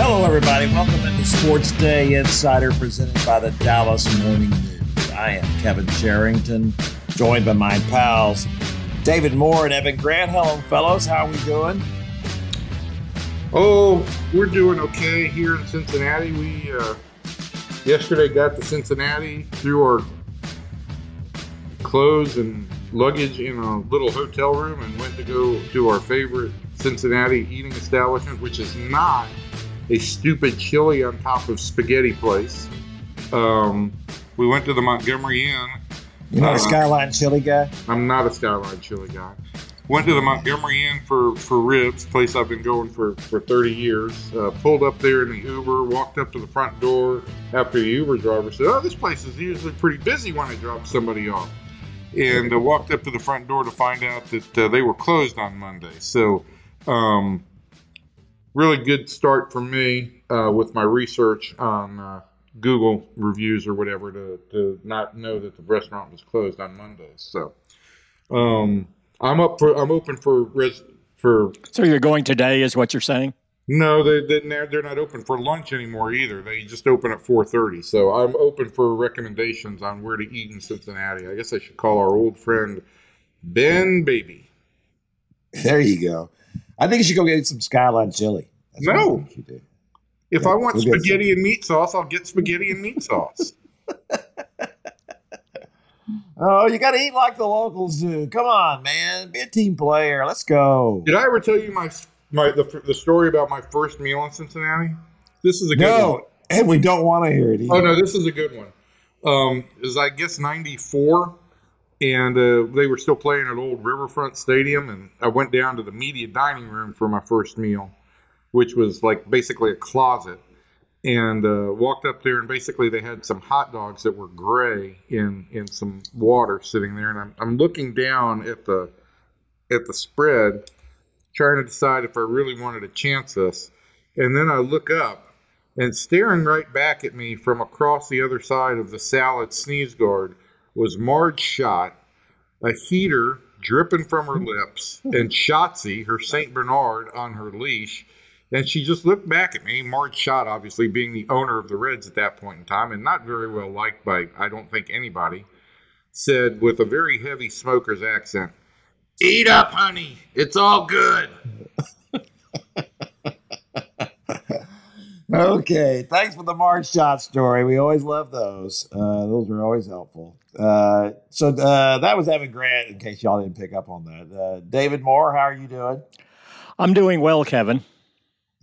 Hello, everybody. Welcome into Sports Day Insider presented by the Dallas Morning News. I am Kevin Sherrington, joined by my pals David Moore and Evan Grant. Hello, fellows. How are we doing? Oh, we're doing okay here in Cincinnati. We uh, yesterday got to Cincinnati, threw our clothes and luggage in a little hotel room, and went to go to our favorite Cincinnati eating establishment, which is not a stupid chili on top of spaghetti place. Um, we went to the Montgomery Inn. You're not Uh, a Skyline Chili guy? I'm not a Skyline chili guy. Went to the Montgomery Inn for, for ribs, place I've been going for, for 30 years. Uh, pulled up there in the Uber, walked up to the front door after the Uber driver said, Oh, this place is usually pretty busy when I drop somebody off. And uh, walked up to the front door to find out that uh, they were closed on Monday. So, um, really good start for me uh, with my research on uh, Google reviews or whatever to, to not know that the restaurant was closed on Mondays. So, um, I'm up for I'm open for res, for So you're going today, is what you're saying? no they they they're, they're not open for lunch anymore either. They just open at 4:30. So I'm open for recommendations on where to eat in Cincinnati. I guess I should call our old friend Ben Baby. There you go. I think you should go get some Skyline Chili. That's what I No. you do. If Yeah, I want we'll spaghetti and meat sauce, I'll get spaghetti and meat sauce. Oh, you got to eat like the locals do. Come on, man. Be a team player. Let's go. Did I ever tell you my my the, the story about my first meal in Cincinnati? This is a good one. No, and we don't want to hear it either. Oh no, this is a good one. Um, it was I guess '94, and uh, they were still playing at Old Riverfront Stadium, and I went down to the media dining room for my first meal, which was like basically a closet, and uh, walked up there, and basically they had some hot dogs that were gray in in some water sitting there, and I'm I'm looking down at the at the spread, trying to decide if I really wanted to chance this, and then I look up and staring right back at me from across the other side of the salad sneeze guard was Marge Schott, a heater dripping from her lips, and Schottzie, her St. Bernard, on her leash. And she just looked back at me, Marge Schott, obviously being the owner of the Reds at that point in time, and not very well liked by, I don't think, anybody, said with a very heavy smoker's accent, Eat up, honey. It's all good. Okay, thanks for the Marge Schott story. We always love those. Uh, those are always helpful. Uh, so uh, that was Evan Grant. In case y'all didn't pick up on that, uh, David Moore, how are you doing? I'm doing well, Kevin.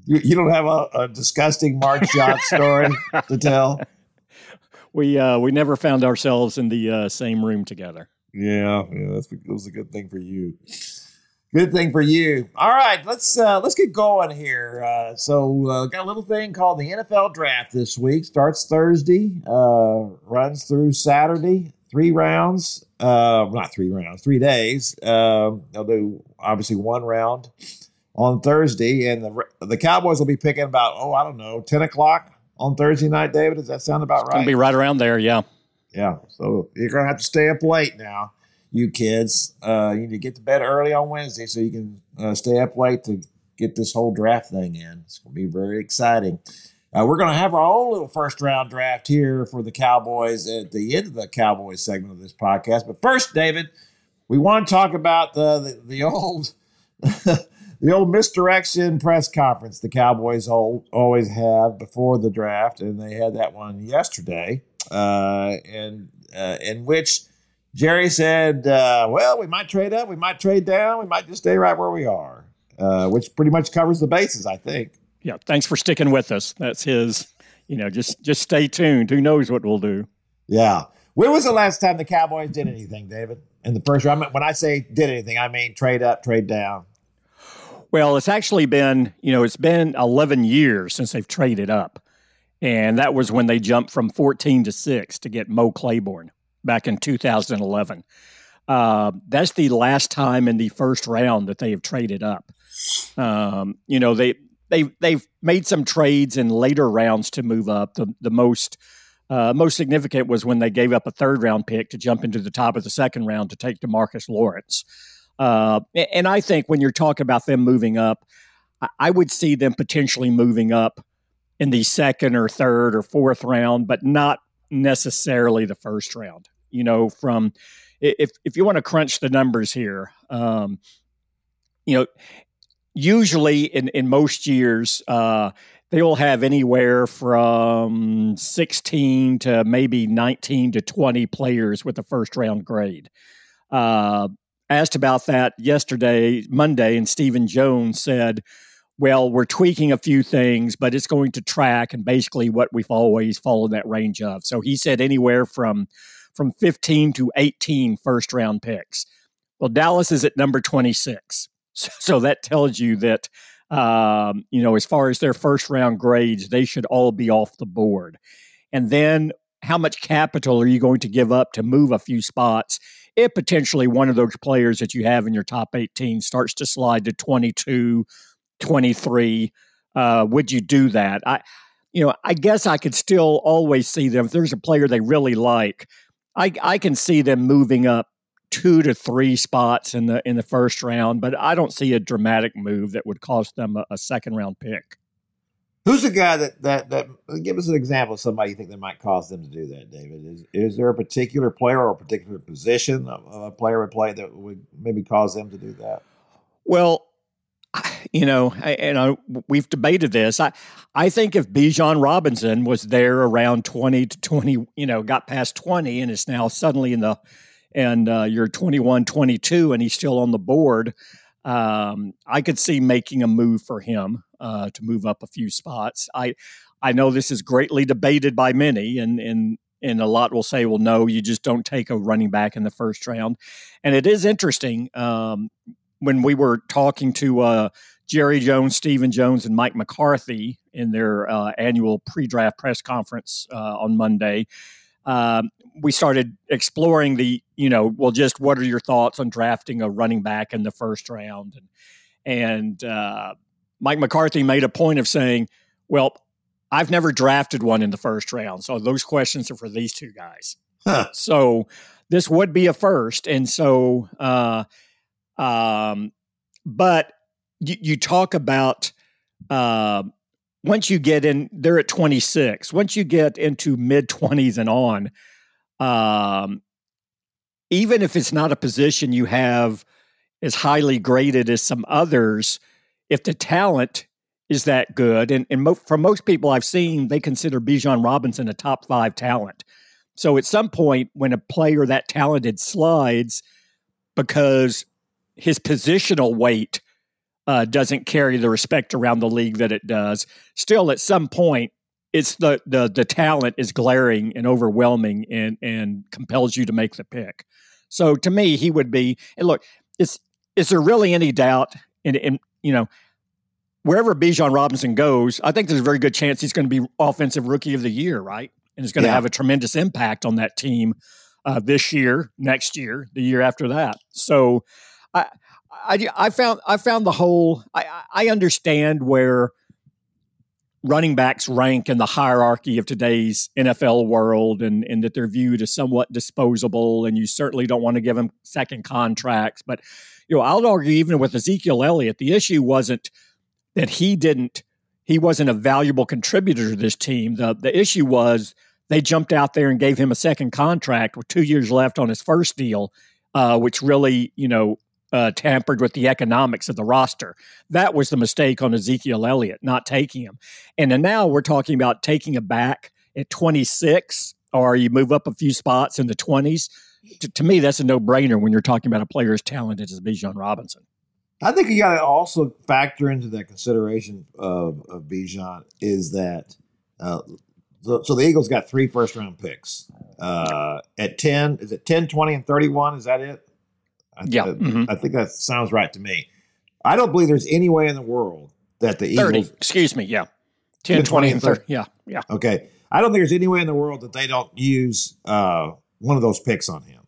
You, you don't have a, a disgusting Marge Schott story to tell? We uh, we never found ourselves in the uh, same room together. Yeah, yeah, that's that was a good thing for you. Good thing for you. All right, let's uh, let's get going here. Uh, so, uh, got a little thing called the NFL Draft this week. Starts Thursday, uh, runs through Saturday. Three rounds, uh, not three rounds, three days. Um, they'll do obviously one round on Thursday, and the the Cowboys will be picking about oh I don't know ten o'clock on Thursday night. David, does that sound about Gonna right? be right around there, yeah. Yeah. So you're gonna have to stay up late now, you kids. Uh, you need to get to bed early on Wednesday so you can uh, stay up late to get this whole draft thing in. It's gonna be very exciting. Uh, we're gonna have our own little first round draft here for the Cowboys at the end of the Cowboys segment of this podcast. But first, David, we want to talk about the the, the old. The old misdirection press conference the Cowboys always have before the draft, and they had that one yesterday uh, and uh, in which Jerry said, uh, "Well, we might trade up, we might trade down, we might just stay right where we are," uh, which pretty much covers the bases, I think. Yeah. Thanks for sticking with us. That's his. You know, just just stay tuned. Who knows what we'll do? Yeah. When was the last time the Cowboys did anything, David? In the first round, when I say did anything, I mean trade up, trade down. Well, it's actually been, you know, it's been 11 years since they've traded up. And that was when they jumped from 14 to 6 to get Mo Claiborne back in 2011. Uh, that's the last time in the first round that they have traded up. Um, you know, they they they've made some trades in later rounds to move up. The the most uh, most significant was when they gave up a third round pick to jump into the top of the second round to take Demarcus Lawrence. Uh, and I think when you're talking about them moving up, I would see them potentially moving up in the second or third or fourth round, but not necessarily the first round. You know, from if if you want to crunch the numbers here, um, you know, usually in in most years, uh, they will have anywhere from sixteen to maybe nineteen to twenty players with a first round grade. Uh, asked about that yesterday, Monday, and Stephen Jones said, well, we're tweaking a few things, but it's going to track and basically what we've always followed that range of. So he said anywhere from from 15 to 18 first round picks. Well, Dallas is at number 26. So, so that tells you that, um, you know, as far as their first round grades, they should all be off the board. And then how much capital are you going to give up to move a few spots if potentially one of those players that you have in your top 18 starts to slide to 22, 23? Uh, would you do that? I, you know, I guess I could still always see them if there's a player they really like. I, I can see them moving up two to three spots in the in the first round, but I don't see a dramatic move that would cost them a, a second round pick. Who's the guy that, that that give us an example of somebody you think that might cause them to do that, David? Is is there a particular player or a particular position of a player would play that would maybe cause them to do that? Well, you know, and I, we've debated this. I I think if Bijan Robinson was there around twenty to twenty, you know, got past twenty and is now suddenly in the and uh, you're 21, 22, and he's still on the board. Um, I could see making a move for him uh, to move up a few spots. I I know this is greatly debated by many, and and and a lot will say, well, no, you just don't take a running back in the first round. And it is interesting um, when we were talking to uh, Jerry Jones, Stephen Jones, and Mike McCarthy in their uh, annual pre-draft press conference uh, on Monday. Um, we started exploring the, you know, well, just what are your thoughts on drafting a running back in the first round? And and uh, Mike McCarthy made a point of saying, well, I've never drafted one in the first round. So those questions are for these two guys. Huh. So this would be a first. And so, uh, um, but you, you talk about uh, once you get in, they're at 26. Once you get into mid 20s and on, um, even if it's not a position you have as highly graded as some others, if the talent is that good, and, and mo- from most people I've seen, they consider Bijan Robinson a top five talent. So at some point, when a player that talented slides because his positional weight uh, doesn't carry the respect around the league that it does, still at some point, it's the the the talent is glaring and overwhelming and and compels you to make the pick. So to me, he would be. And look, is is there really any doubt? In, in you know, wherever Bijan Robinson goes, I think there's a very good chance he's going to be offensive rookie of the year, right? And is going to have a tremendous impact on that team uh, this year, next year, the year after that. So, I I, I found I found the whole I, I understand where running backs rank in the hierarchy of today's NFL world and, and that they're viewed as somewhat disposable and you certainly don't want to give them second contracts. But, you know, I'll argue even with Ezekiel Elliott, the issue wasn't that he didn't, he wasn't a valuable contributor to this team. The, the issue was they jumped out there and gave him a second contract with two years left on his first deal, uh, which really, you know, uh, tampered with the economics of the roster. That was the mistake on Ezekiel Elliott, not taking him. And then now we're talking about taking a back at 26, or you move up a few spots in the 20s. To, to me, that's a no brainer when you're talking about a player as talented as Bijan Robinson. I think you got to also factor into that consideration of, of Bijan is that uh, so, so the Eagles got three first round picks. Uh, at 10, is it 10, 20, and 31? Is that it? I, Yeah, I, mhm. I think that sounds right to me. I don't believe there's any way in the world that the 30. Eagles, Excuse me. Yeah. 10, 20, and 30. Yeah. Yeah. okay, I don't think there's any way in the world that they don't use uh, one of those picks on him.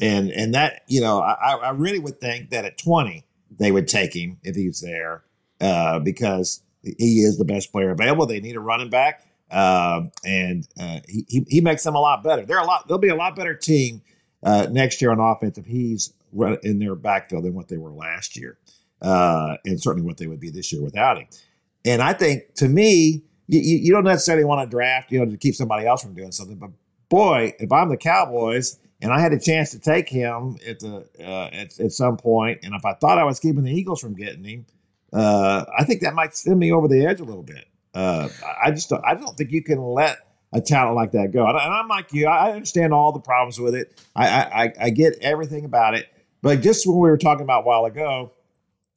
And and that, you know, I, I really would think that at 20, they would take him if he's there uh, because he is the best player available. They need a running back. Um, and uh, he, he he makes them a lot better. They're a lot. They'll be a lot better team uh, next year on offense if he's run in their backfield than what they were last year, uh, and certainly what they would be this year without him. And I think to me, you, you don't necessarily want to draft, you know, to keep somebody else from doing something. But boy, if I'm the Cowboys and I had a chance to take him at the uh, at, at some point, and if I thought I was keeping the Eagles from getting him, uh, I think that might send me over the edge a little bit. Uh, I just don't, I don't think you can let a talent like that go. And I'm like you, I understand all the problems with it. I I- I get everything about it. But just when we were talking about a while ago,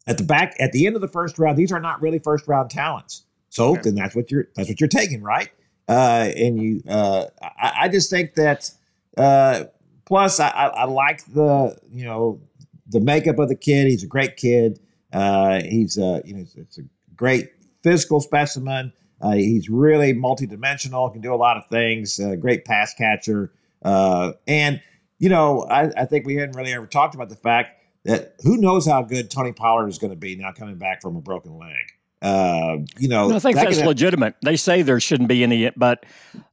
at the back at the end of the first round, these are not really first round talents. So Okay. then that's what you're that's what you're taking, right? Uh, and you, uh, I, I just think that. Uh, plus, I, I, I like the you know the makeup of the kid. He's a great kid. Uh, he's a, you know it's, it's a great physical specimen. Uh, he's really multidimensional. Can do a lot of things. Uh, great pass catcher. Uh, and you know, I, I think we hadn't really ever talked about the fact that who knows how good Tony Pollard is going to be now coming back from a broken leg. Uh, you know, No, I think that that's legitimate. They say there shouldn't be any, but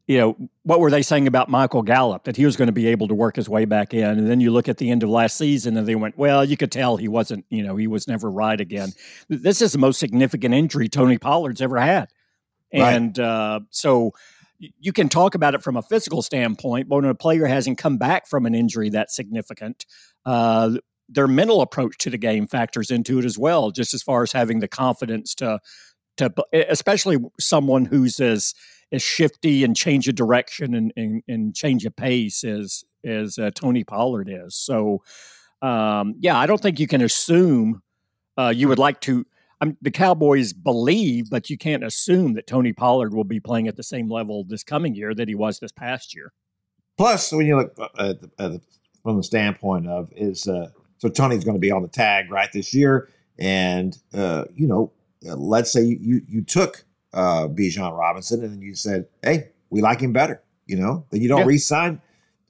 you know what were they saying about Michael Gallup that he was going to be able to work his way back in, and then you look at the end of last season and they went, well, you could tell he wasn't, you know, he was never right again. This is the most significant injury Tony Pollard's ever had, Right. and uh, so you can talk about it from a physical standpoint, but when a player hasn't come back from an injury that significant, uh, their mental approach to the game factors into it as well, just as far as having the confidence to to especially someone who's as as shifty and change of direction and, and, and change of pace as as uh, Tony Pollard is. So um, yeah, I don't think you can assume uh, you would like to. Um, the Cowboys believe, but you can't assume that Tony Pollard will be playing at the same level this coming year that he was this past year. Plus, when you look at the, at the, from the standpoint of is uh, so Tony's going to be on the tag right this year, and uh, you know, uh, let's say you you, you took uh, Bijan Robinson and then you said, hey, we like him better, you know, then you don't Yeah. re-sign,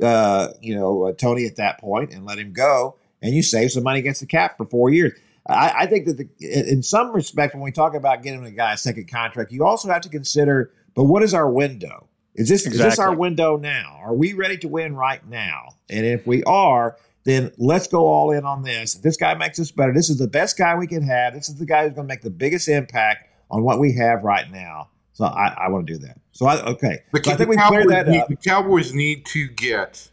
uh, you know, uh, Tony at that point and let him go, and you save some money against the cap for four years. I, I think that the, in some respect, when we talk about getting a guy a second contract, you also have to consider, but what is our window? Is this is this our window now? Are we ready to win right now? And if we are, then let's go all in on this. If this guy makes us better, this is the best guy we can have. This is the guy who's going to make the biggest impact on what we have right now. So I, I want to do that. So I okay. The, So I think we cleared that need, up. the Cowboys need to get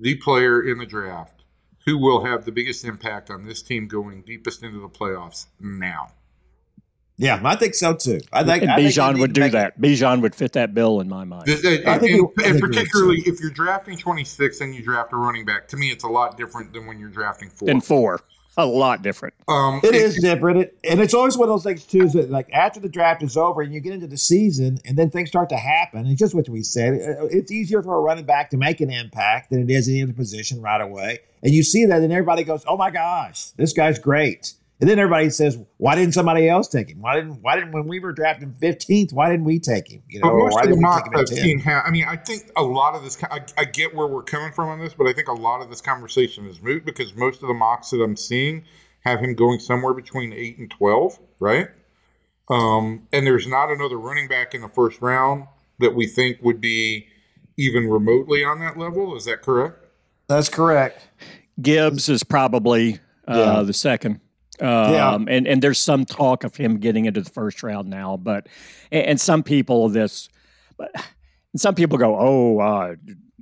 the player in the draft who will have the biggest impact on this team going deepest into the playoffs now. Yeah, I think so too. I think And I Bijan would do make- that. Bijan would fit that bill in my mind. The- the- I think you- I and think you're particularly if you're drafting 26 and you draft a running back, to me, it's a lot different than when you're drafting four. And four, a lot different. um, It is different, it, and it's always one of those things too. Is that like after the draft is over and you get into the season, and then things start to happen. It's just what we said. Uh, It's easier for a running back to make an impact than it is any other position right away. And you see that, and everybody goes, "Oh my gosh, this guy's great." And then everybody says, "Why didn't somebody else take him? Why didn't? Why didn't when we were drafting fifteenth? Why didn't we take him? You know, But most why of the didn't we take him at I've seen have. I mean, I think a lot of this. I, I get where we're coming from on this, but I think a lot of this conversation is moot because most of the mocks that I'm seeing have him going somewhere between eight and twelve, right? Um, and there's not another running back in the first round that we think would be even remotely on that level. Is that correct? That's correct. Gibbs is probably uh, Yeah. the second. Um, Yeah. and, and there's some talk of him getting into the first round now, but and, and some people this, but some people go, oh, uh,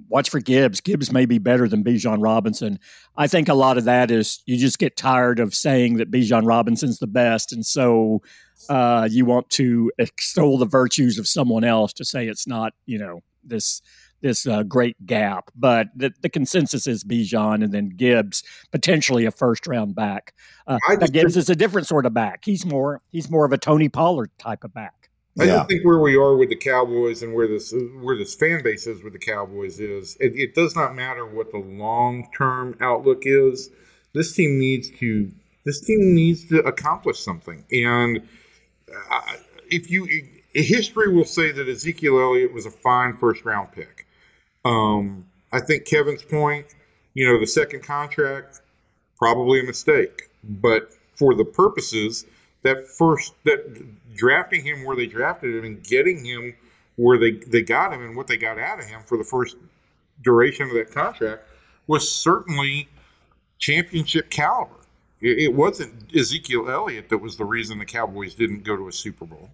watch for Gibbs. Gibbs may be better than Bijan Robinson. I think a lot of that is you just get tired of saying that Bijan Robinson's the best, and so uh, you want to extol the virtues of someone else to say it's not, you know, this this uh, great gap. But the, the consensus is Bijan and then Gibbs, potentially a first round back. Uh, just Gibbs is a different sort of back. He's more he's more of a Tony Pollard type of back. I Yeah. don't think where we are with the Cowboys and where this where this fan base is with the Cowboys is it, it does not matter what the long term outlook is. This team needs to this team needs to accomplish something, and uh, if you history will say that Ezekiel Elliott was a fine first round pick. Um, I think Kevin's point, you know, the second contract probably a mistake, but for the purposes that first that drafting him where they drafted him and getting him where they they got him and what they got out of him for the first duration of that contract was certainly championship caliber. It, it wasn't Ezekiel Elliott that was the reason the Cowboys didn't go to a Super Bowl.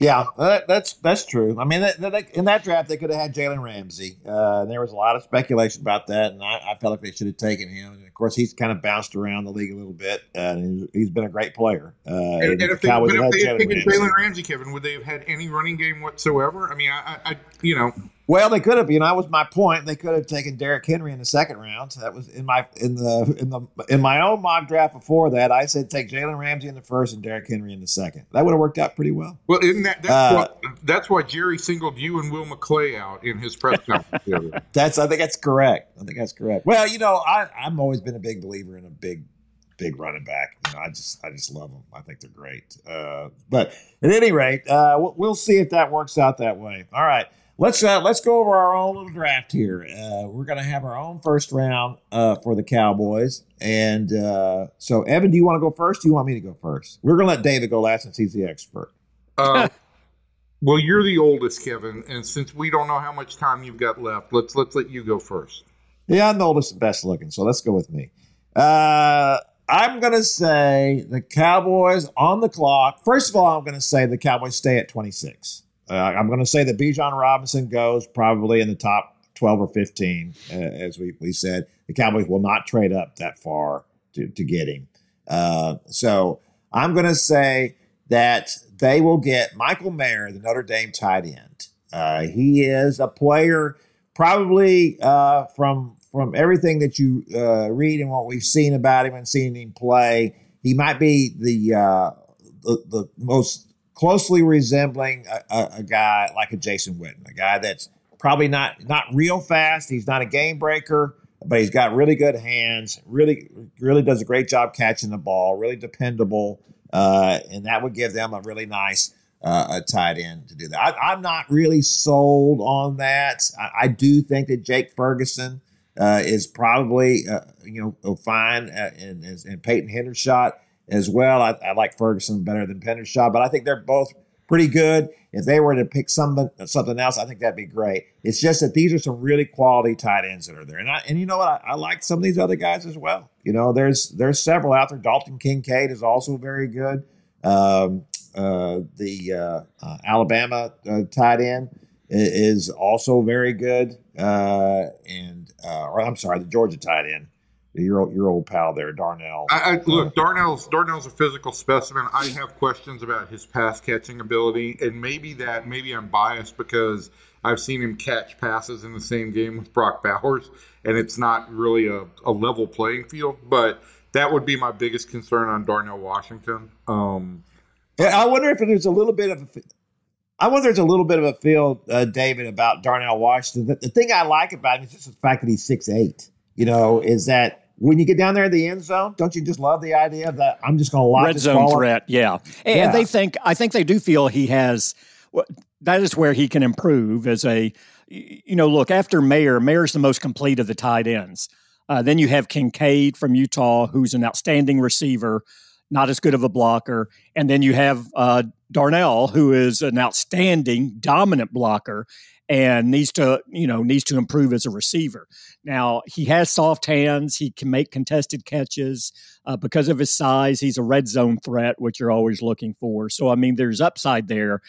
Yeah, that, that's that's true. I mean, that, that, in that draft, they could have had Jalen Ramsey. Uh, there was a lot of speculation about that, and I, I felt like they should have taken him. And of course, he's kind of bounced around the league a little bit, uh, and he's, he's been a great player. Uh, And, and if they, had if they had Jalen taken Ramsey. Jalen Ramsey, Kevin, would they have had any running game whatsoever? I mean, I, I you know, Well, they could have. You know, that was my point. They could have taken Derrick Henry in the second round. That was in my in the in the in my own mock draft before that. I said take Jalen Ramsey in the first and Derrick Henry in the second. That would have worked out pretty well. well, isn't that that's, Uh, what, that's why Jerry singled you and Will McClay out in his press conference the other day. That's I think that's correct. I think that's correct. Well, you know, I I've always been a big believer in a big big running back. You know, I just I just love them. I think they're great. Uh, but at any rate, uh, we'll, we'll see if that works out that way. All right. Let's uh, let's go over our own little draft here. Uh, we're going to have our own first round uh, for the Cowboys, and uh, so Evan, do you want to go first? Do you want me to go first? We're going to let David go last since he's the expert. Uh, well, you're the oldest, Kevin, and since we don't know how much time you've got left, let's let's let you go first. Yeah, I'm the oldest and best looking, so let's go with me. Uh, I'm going to say the Cowboys on the clock. First of all, I'm going to say the Cowboys stay at 26. Uh, I'm going to say that Bijan Robinson goes probably in the top 12 or 15, uh, as we, we said. The Cowboys will not trade up that far to, to get him. Uh, so I'm going to say that they will get Michael Mayer, the Notre Dame tight end. Uh, he is a player probably uh, from from everything that you uh, read and what we've seen about him and seen him play. He might be the the, the most closely resembling a, a, a guy like a Jason Witten, a guy that's probably not not real fast. He's not a game breaker, but he's got really good hands. Really, really does a great job catching the ball. Really dependable, uh, and that would give them a really nice uh, a tight end to do that. I, I'm not really sold on that. I, I do think that Jake Ferguson uh, is probably uh, you know fine, uh, and, and Peyton Hendershot as well. I, I like Ferguson better than Hendershot, but I think they're both pretty good. If they were to pick something something else, I think that'd be great. It's just that these are some really quality tight ends that are there, and I and you know what, I, I like some of these other guys as well. You know, there's there's several out there. Dalton Kincaid is also very good. Um, uh, the uh, uh, Alabama uh, tight end is also very good, uh, and uh, or I'm sorry, the Georgia tight end, your old, your old pal there, Darnell. I, I, look, Darnell's Darnell's a physical specimen. I have questions about his pass catching ability, and maybe that maybe I'm biased because I've seen him catch passes in the same game with Brock Bowers, and it's not really a, a level playing field. But that would be my biggest concern on Darnell Washington. Um, I wonder if there's a little bit of. A, I wonder if there's a little bit of a feel, uh, David, about Darnell Washington. The, the thing I like about him is just the fact that he's six eight. You know, is that when you get down there in the end zone, don't you just love the idea of that I'm just going to lock red this zone ball up? threat. Yeah. and Yeah. they think I think they do feel he has. well, That is where he can improve as a. You know, look after Mayer. Mayer's the most complete of the tight ends. Uh, then you have Kincaid from Utah, who's an outstanding receiver, not as good of a blocker, and then you have uh, Darnell, who is an outstanding, dominant blocker, and needs to you know needs to improve as a receiver. Now he has soft hands. He can make contested catches uh, because of his size. He's a red zone threat, which you're always looking for. So I mean, there's upside there.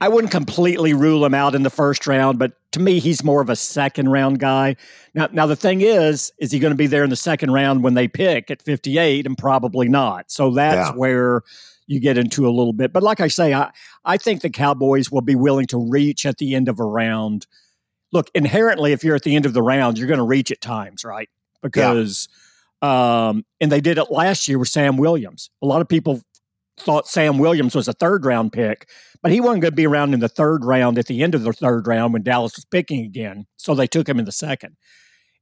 I wouldn't completely rule him out in the first round, but to me, he's more of a second round guy. Now, now the thing is, is he going to be there in the second round when they pick at 58? And probably not. So that's Yeah. where you get into a little bit. But like I say, I, I think the Cowboys will be willing to reach at the end of a round. Look, inherently, if you're at the end of the round, you're going to reach at times, right? Because, um, and they did it last year with Sam Williams. A lot of people thought Sam Williams was a third round pick, but he wasn't going to be around in the third round at the end of the third round when Dallas was picking again. So they took him in the second.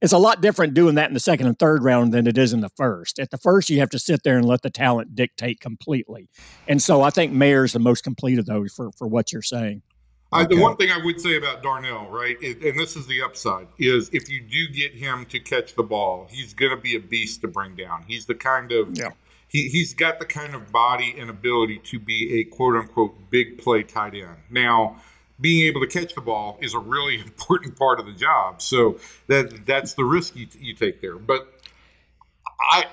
It's a lot different doing that in the second and third round than it is in the first. At the first, you have to sit there and let the talent dictate completely. And so I think Mayer's the most complete of those for, for what you're saying. I, the one thing I would say about Darnell, right, it, and this is the upside, is if you do get him to catch the ball, he's going to be a beast to bring down. He's the kind of yeah. he, he's got the kind of body and ability to be a quote unquote big play tight end. Now, being able to catch the ball is a really important part of the job. So that that's the risk you, you take there. But I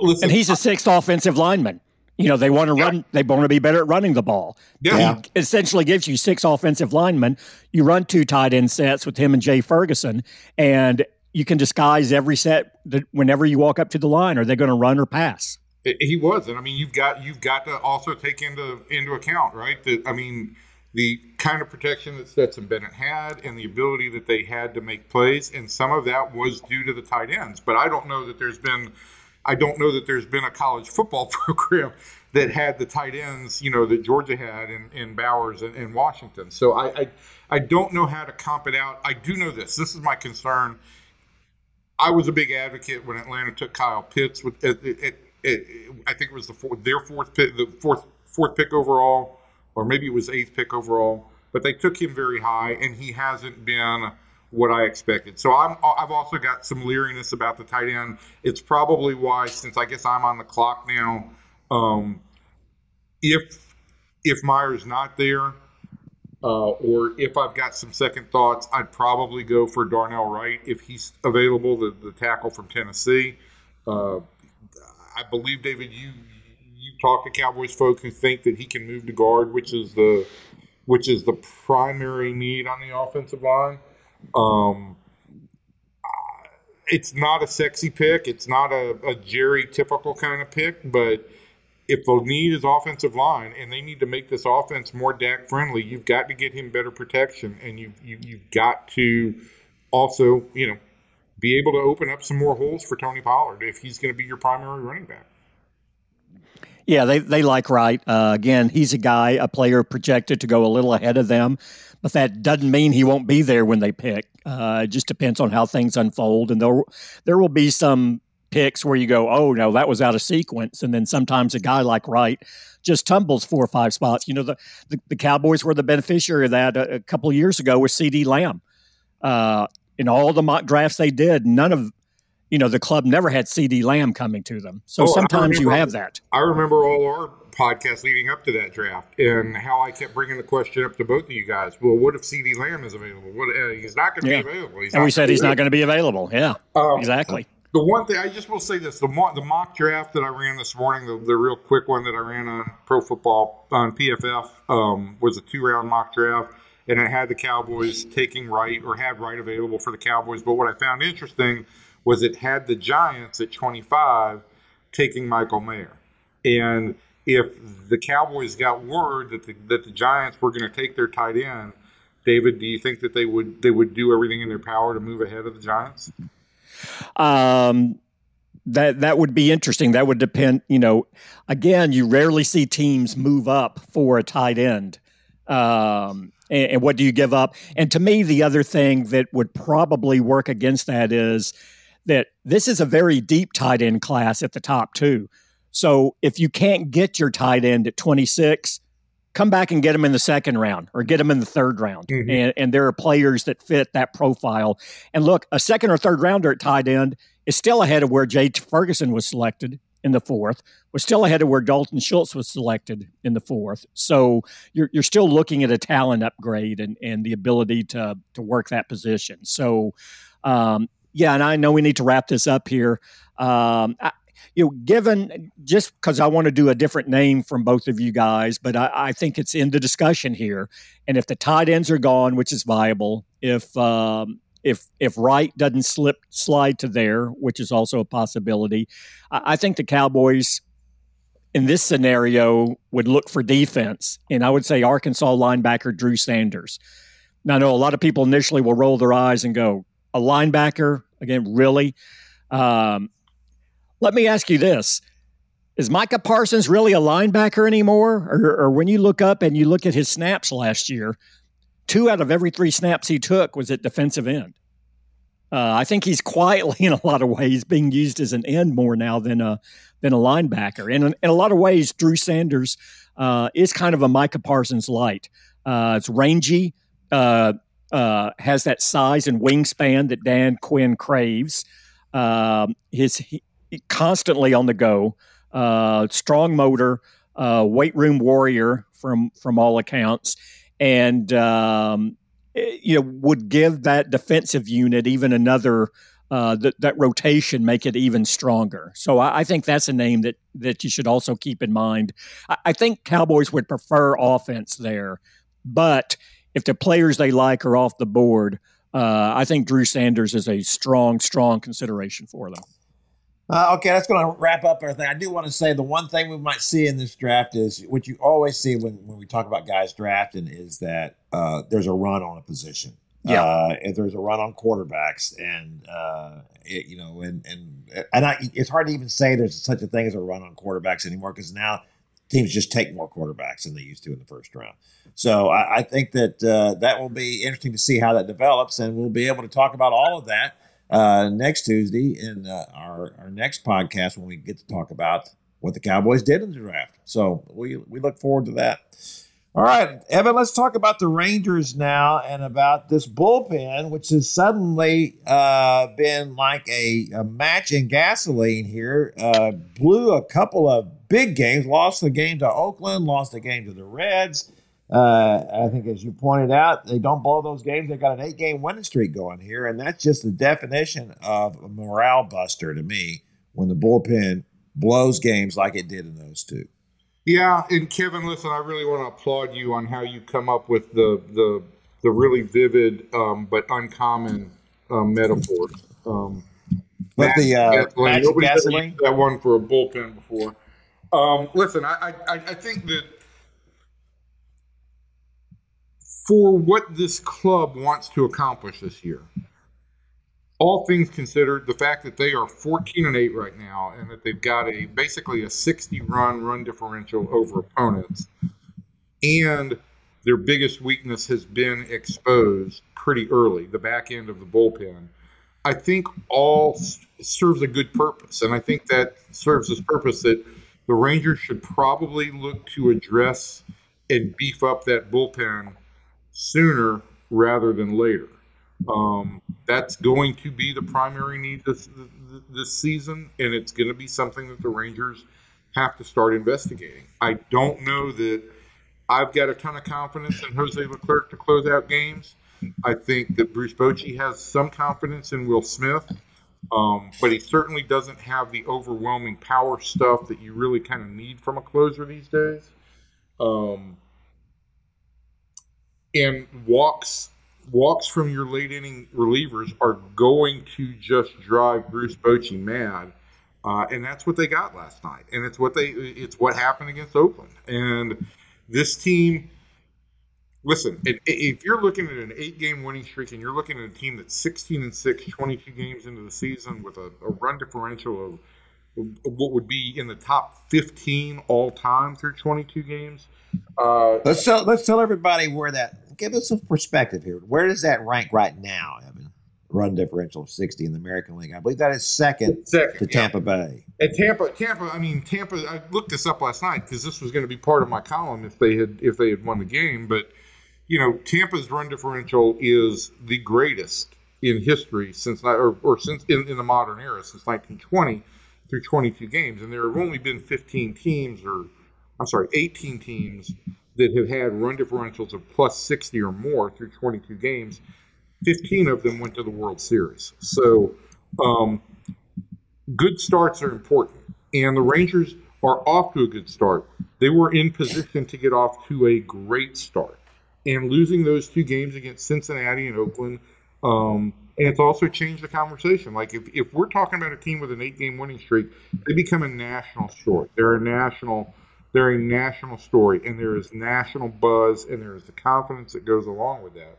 listen, and he's a sixth offensive lineman. You know, they want to run, they want to be better at running the ball. Yeah. He essentially gives you six offensive linemen. You run two tight end sets with him and Jay Ferguson, and you can disguise every set that whenever you walk up to the line. Are they going to run or pass? He was, and I mean, you've got you've got to also take into into account, right? That I mean, the kind of protection that Stetson Bennett had, and the ability that they had to make plays, and some of that was due to the tight ends. But I don't know that there's been I don't know that there's been a college football program that had the tight ends, you know, that Georgia had in, in Bowers and in Washington. So I, I, I don't know how to comp it out. I do know this. This is my concern. I was a big advocate when Atlanta took Kyle Pitts. With it, it, it, I think it was the fourth, their fourth pick, the fourth fourth pick overall, or maybe it was eighth pick overall. But they took him very high, and he hasn't been what I expected. So I'm I've also got some leeriness about the tight end. It's probably why since I guess I'm on the clock now. Um, if if Mayer's not there, uh, or if I've got some second thoughts, I'd probably go for Darnell Wright if he's available, the, the tackle from Tennessee. Uh, I believe David, you you talk to Cowboys folks who think that he can move to guard, which is the which is the primary need on the offensive line. Um, it's not a sexy pick. It's not a, a Jerry typical kind of pick, but if the need is offensive line and they need to make this offense more Dak friendly, you've got to get him better protection, and you, you you've got to also you know be able to open up some more holes for Tony Pollard if he's going to be your primary running back. Yeah, they they like Wright. Uh, again, he's a guy, a player projected to go a little ahead of them but that doesn't mean he won't be there when they pick. Uh, it just depends on how things unfold, and there there will be some picks where you go, oh no, that was out of sequence, and then sometimes a guy like Wright just tumbles four or five spots. You know, the the, the Cowboys were the beneficiary of that a, a couple years ago with CeeDee Lamb. Uh, in all the mock drafts they did, none of you know the club never had CeeDee Lamb coming to them. So oh, sometimes remember, you have that. I remember all our podcast leading up to that draft and how I kept bringing the question up to both of you guys. Well, what if CeeDee Lamb is available? What uh, he's not going to yeah. be available. He's and we said he's not going to be available. Yeah, um, exactly. The one thing I just will say this: the mock, the mock draft that I ran this morning, the, the real quick one that I ran on Pro Football on PFF, um, was a two round mock draft, and it had the Cowboys taking Wright or had Wright available for the Cowboys. But what I found interesting was it had the Giants at twenty five taking Michael Mayer, and if the Cowboys got word that the, that the Giants were going to take their tight end, David, do you think that they would they would do everything in their power to move ahead of the Giants? Um, that that would be interesting. That would depend. You know, again, you rarely see teams move up for a tight end. Um, and, and what do you give up? And to me, the other thing that would probably work against that is that this is a very deep tight end class at the top too. So if you can't get your tight end at 26, come back and get him in the second round or get him in the third round. Mm-hmm. And, and there are players that fit that profile. And look, a second or third rounder at tight end is still ahead of where Jay Ferguson was selected in the fourth, was still ahead of where Dalton Schultz was selected in the fourth. So you're, you're still looking at a talent upgrade and, and the ability to, to work that position. So, um, yeah, and I know we need to wrap this up here. Um, I, you know, given just because I want to do a different name from both of you guys, but I, I, think it's in the discussion here. And if the tight ends are gone, which is viable, if um, if if Wright doesn't slip slide to there, which is also a possibility, I, I think the Cowboys in this scenario would look for defense, and I would say Arkansas linebacker Drew Sanders. Now, I know a lot of people initially will roll their eyes and go, "A linebacker again, really?" Um, let me ask you this. is Micah Parsons really a linebacker anymore? Or, or when you look up and you look at his snaps last year, two out of every three snaps he took was at defensive end. Uh, I think he's quietly, in a lot of ways, being used as an end more now than a than a linebacker. And in, in a lot of ways, Drew Sanders uh, is kind of a Micah Parsons light. Uh, it's rangy, uh, has that size and wingspan that Dan Quinn craves. Um, his he, constantly on the go uh, strong motor, uh, weight room warrior from from all accounts, and um, eh, you know would give that defensive unit even another. Uh, that, that rotation make it even stronger. So I, I, think that's a name that that you should also keep in mind. I, I think Cowboys would prefer offense there, but if the players they like are off the board, uh, I think Drew Sanders is a strong, strong consideration for them. Uh, okay, that's going to wrap up everything. I do want to say the one thing we might see in this draft is what you always see when, when we talk about guys drafting is that uh, there's a run on a position. Yeah, uh, if there's a run on quarterbacks, and uh, it, you know, and and and I, it's hard to even say there's such a thing as a run on quarterbacks anymore because now teams just take more quarterbacks than they used to in the first round. So I, I think that uh, that will be interesting to see how that develops, and we'll be able to talk about all of that uh, next Tuesday in uh, our, our next podcast when we get to talk about what the Cowboys did in the draft. So we, we look forward to that. All right, Evan, let's talk about the Rangers now and about this bullpen, which has suddenly uh, been like a, a, match in gasoline here. Uh, blew a couple of big games, lost the game to Oakland, lost the game to the Reds. Uh, I think, as you pointed out, they don't blow those games. They got an eight-game winning streak going here, and that's just the definition of a morale buster to me when the bullpen blows games like it did in those two. Yeah, and Kevin, listen, I really want to applaud you on how you come up with the the the really vivid um, but uncommon um, metaphors. Um, but the uh, gasoline, that one for a bullpen before. Um, listen, I, I I think that for what this club wants to accomplish this year. All things considered, the fact that they are 14 and 8 right now and that they've got a basically a 60 run run differential over opponents and their biggest weakness has been exposed pretty early, the back end of the bullpen. I think all serves a good purpose. And I think that serves this purpose that the Rangers should probably look to address and beef up that bullpen sooner rather than later. Um, that's going to be the primary need this this season, and it's going to be something that the Rangers have to start investigating. I don't know that I've got a ton of confidence in Jose Leclerc to close out games. I think that Bruce Bochy has some confidence in Will Smith, um, but he certainly doesn't have the overwhelming power stuff that you really kind of need from a closer these days. Um, and walks walks from your late inning relievers are going to just drive Bruce Bochy mad. Uh, and that's what they got last night. And it's what they it's what happened against Oakland. And this team listen, if you're looking at an eight game winning streak and you're looking at a team that's 16 and 6, 22 games into the season with a, a run differential of what would be in the top 15 all time through 22 games. Uh, let's tell let's tell everybody where that. Give us some perspective here. Where does that rank right now, Evan? Run differential of 60 in the American League. I believe that is second, second to Tampa yeah. Bay. And Tampa, Tampa. I mean, Tampa. I looked this up last night because this was going to be part of my column if they had if they had won the game. But you know, Tampa's run differential is the greatest in history since or, or since in, in the modern era since 1920 through 22 games, and there have only been 15 teams, or I'm sorry, 18 teams that have had run differentials of plus 60 or more through 22 games. 15 of them went to the World Series. So, um, good starts are important, and the Rangers are off to a good start. They were in position to get off to a great start, and losing those two games against Cincinnati and Oakland. Um, and it's also changed the conversation. Like if, if we're talking about a team with an eight game winning streak, they become a national story. They're a national they're a national story and there is national buzz and there is the confidence that goes along with that.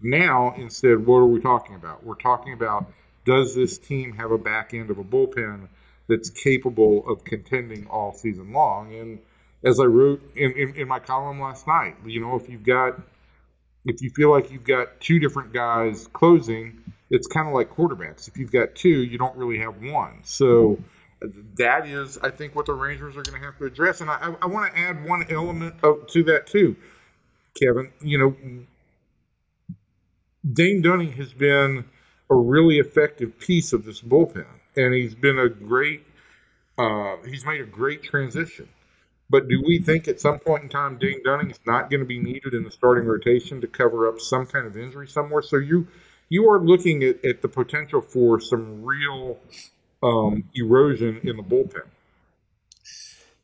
Now, instead, what are we talking about? We're talking about does this team have a back end of a bullpen that's capable of contending all season long. And as I wrote in, in, in my column last night, you know, if you've got if you feel like you've got two different guys closing, it's kind of like quarterbacks. If you've got two, you don't really have one. So that is, I think, what the Rangers are going to have to address. And I, I want to add one element of, to that too, Kevin. You know, Dane Dunning has been a really effective piece of this bullpen, and he's been a great. Uh, he's made a great transition. But do we think at some point in time Dane Dunning is not going to be needed in the starting rotation to cover up some kind of injury somewhere? So you you are looking at, at the potential for some real um, erosion in the bullpen.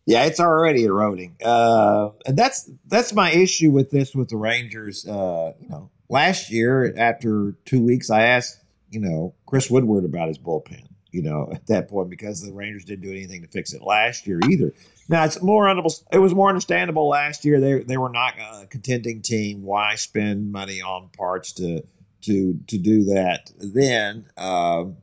Yeah, it's already eroding, uh, and that's that's my issue with this with the Rangers. Uh, you know, last year after two weeks, I asked you know Chris Woodward about his bullpen. You know, at that point because the Rangers didn't do anything to fix it last year either. Now it's more it was more understandable last year. They they were not a contending team. Why spend money on parts to to to do that then? Um,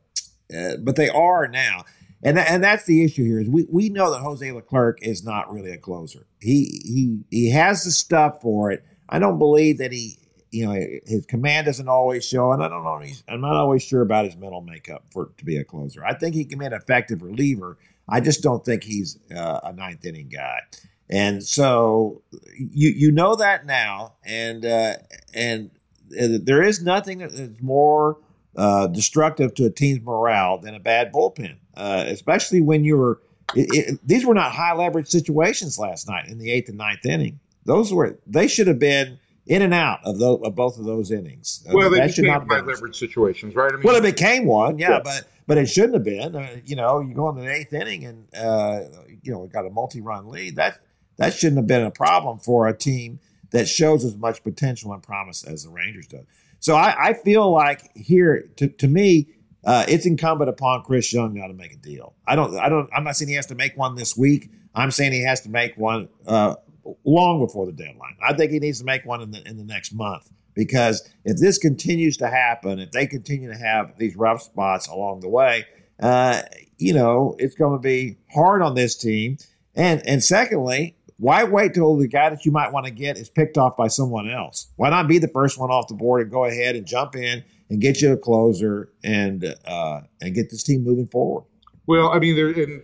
uh, but they are now. And, and that's the issue here is we, we know that Jose Leclerc is not really a closer. He he he has the stuff for it. I don't believe that he you know his command doesn't always show, and I don't know. I'm not always sure about his mental makeup for to be a closer. I think he can be an effective reliever. I just don't think he's uh, a ninth inning guy. And so you you know that now, and uh, and there is nothing that's more uh, destructive to a team's morale than a bad bullpen, uh, especially when you were. It, it, these were not high leverage situations last night in the eighth and ninth inning. Those were they should have been in and out of, those, of both of those innings. Well, they became high leverage situations, right? I mean, well, it became one, yeah, but but it shouldn't have been. Uh, you know, you go in the eighth inning and uh, you know got a multi-run lead. That that shouldn't have been a problem for a team that shows as much potential and promise as the Rangers do. So I, I feel like here, to, to me, uh, it's incumbent upon Chris Young now to make a deal. I don't, I don't, I'm not saying he has to make one this week. I'm saying he has to make one uh, long before the deadline. I think he needs to make one in the in the next month because if this continues to happen, if they continue to have these rough spots along the way, uh, you know, it's going to be hard on this team. And and secondly, why wait till the guy that you might want to get is picked off by someone else? Why not be the first one off the board and go ahead and jump in and get you a closer and uh, and get this team moving forward? Well, I mean, there and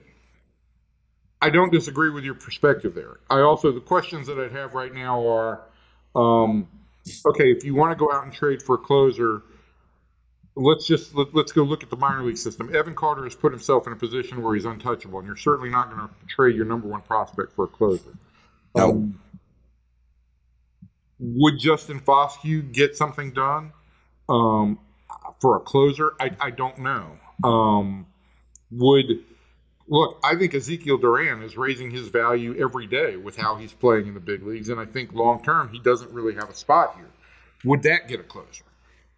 I don't disagree with your perspective there. I also the questions that I'd have right now are, um, okay, if you want to go out and trade for a closer let's just let, us go look at the minor league system. Evan Carter has put himself in a position where he's untouchable, and you're certainly not going to trade your number one prospect for a closer. No. Um, would Justin Foscue get something done um, for a closer? I, I don't know. Um, would look? I think Ezekiel Duran is raising his value every day with how he's playing in the big leagues, and I think long term he doesn't really have a spot here. Would that get a closer?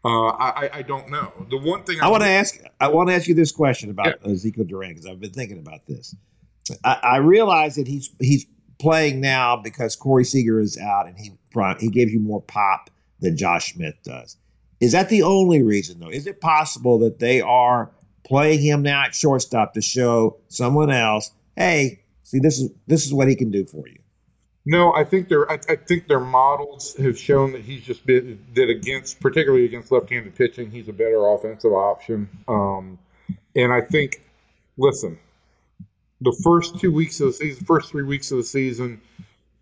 Uh, I, I don't know. The one thing I, I want to ask, I want to ask you this question about yeah. Ezekiel Duran because I've been thinking about this. I, I, realize that he's he's playing now because Corey Seager is out and he he gives you more pop than Josh Smith does. Is that the only reason though? Is it possible that they are playing him now at shortstop to show someone else, hey, see this is this is what he can do for you? No, I think their I, I, think their models have shown that he's just been that against particularly against left-handed pitching, he's a better offensive option. Um, and I think, listen, the first two weeks of the season, first three weeks of the season,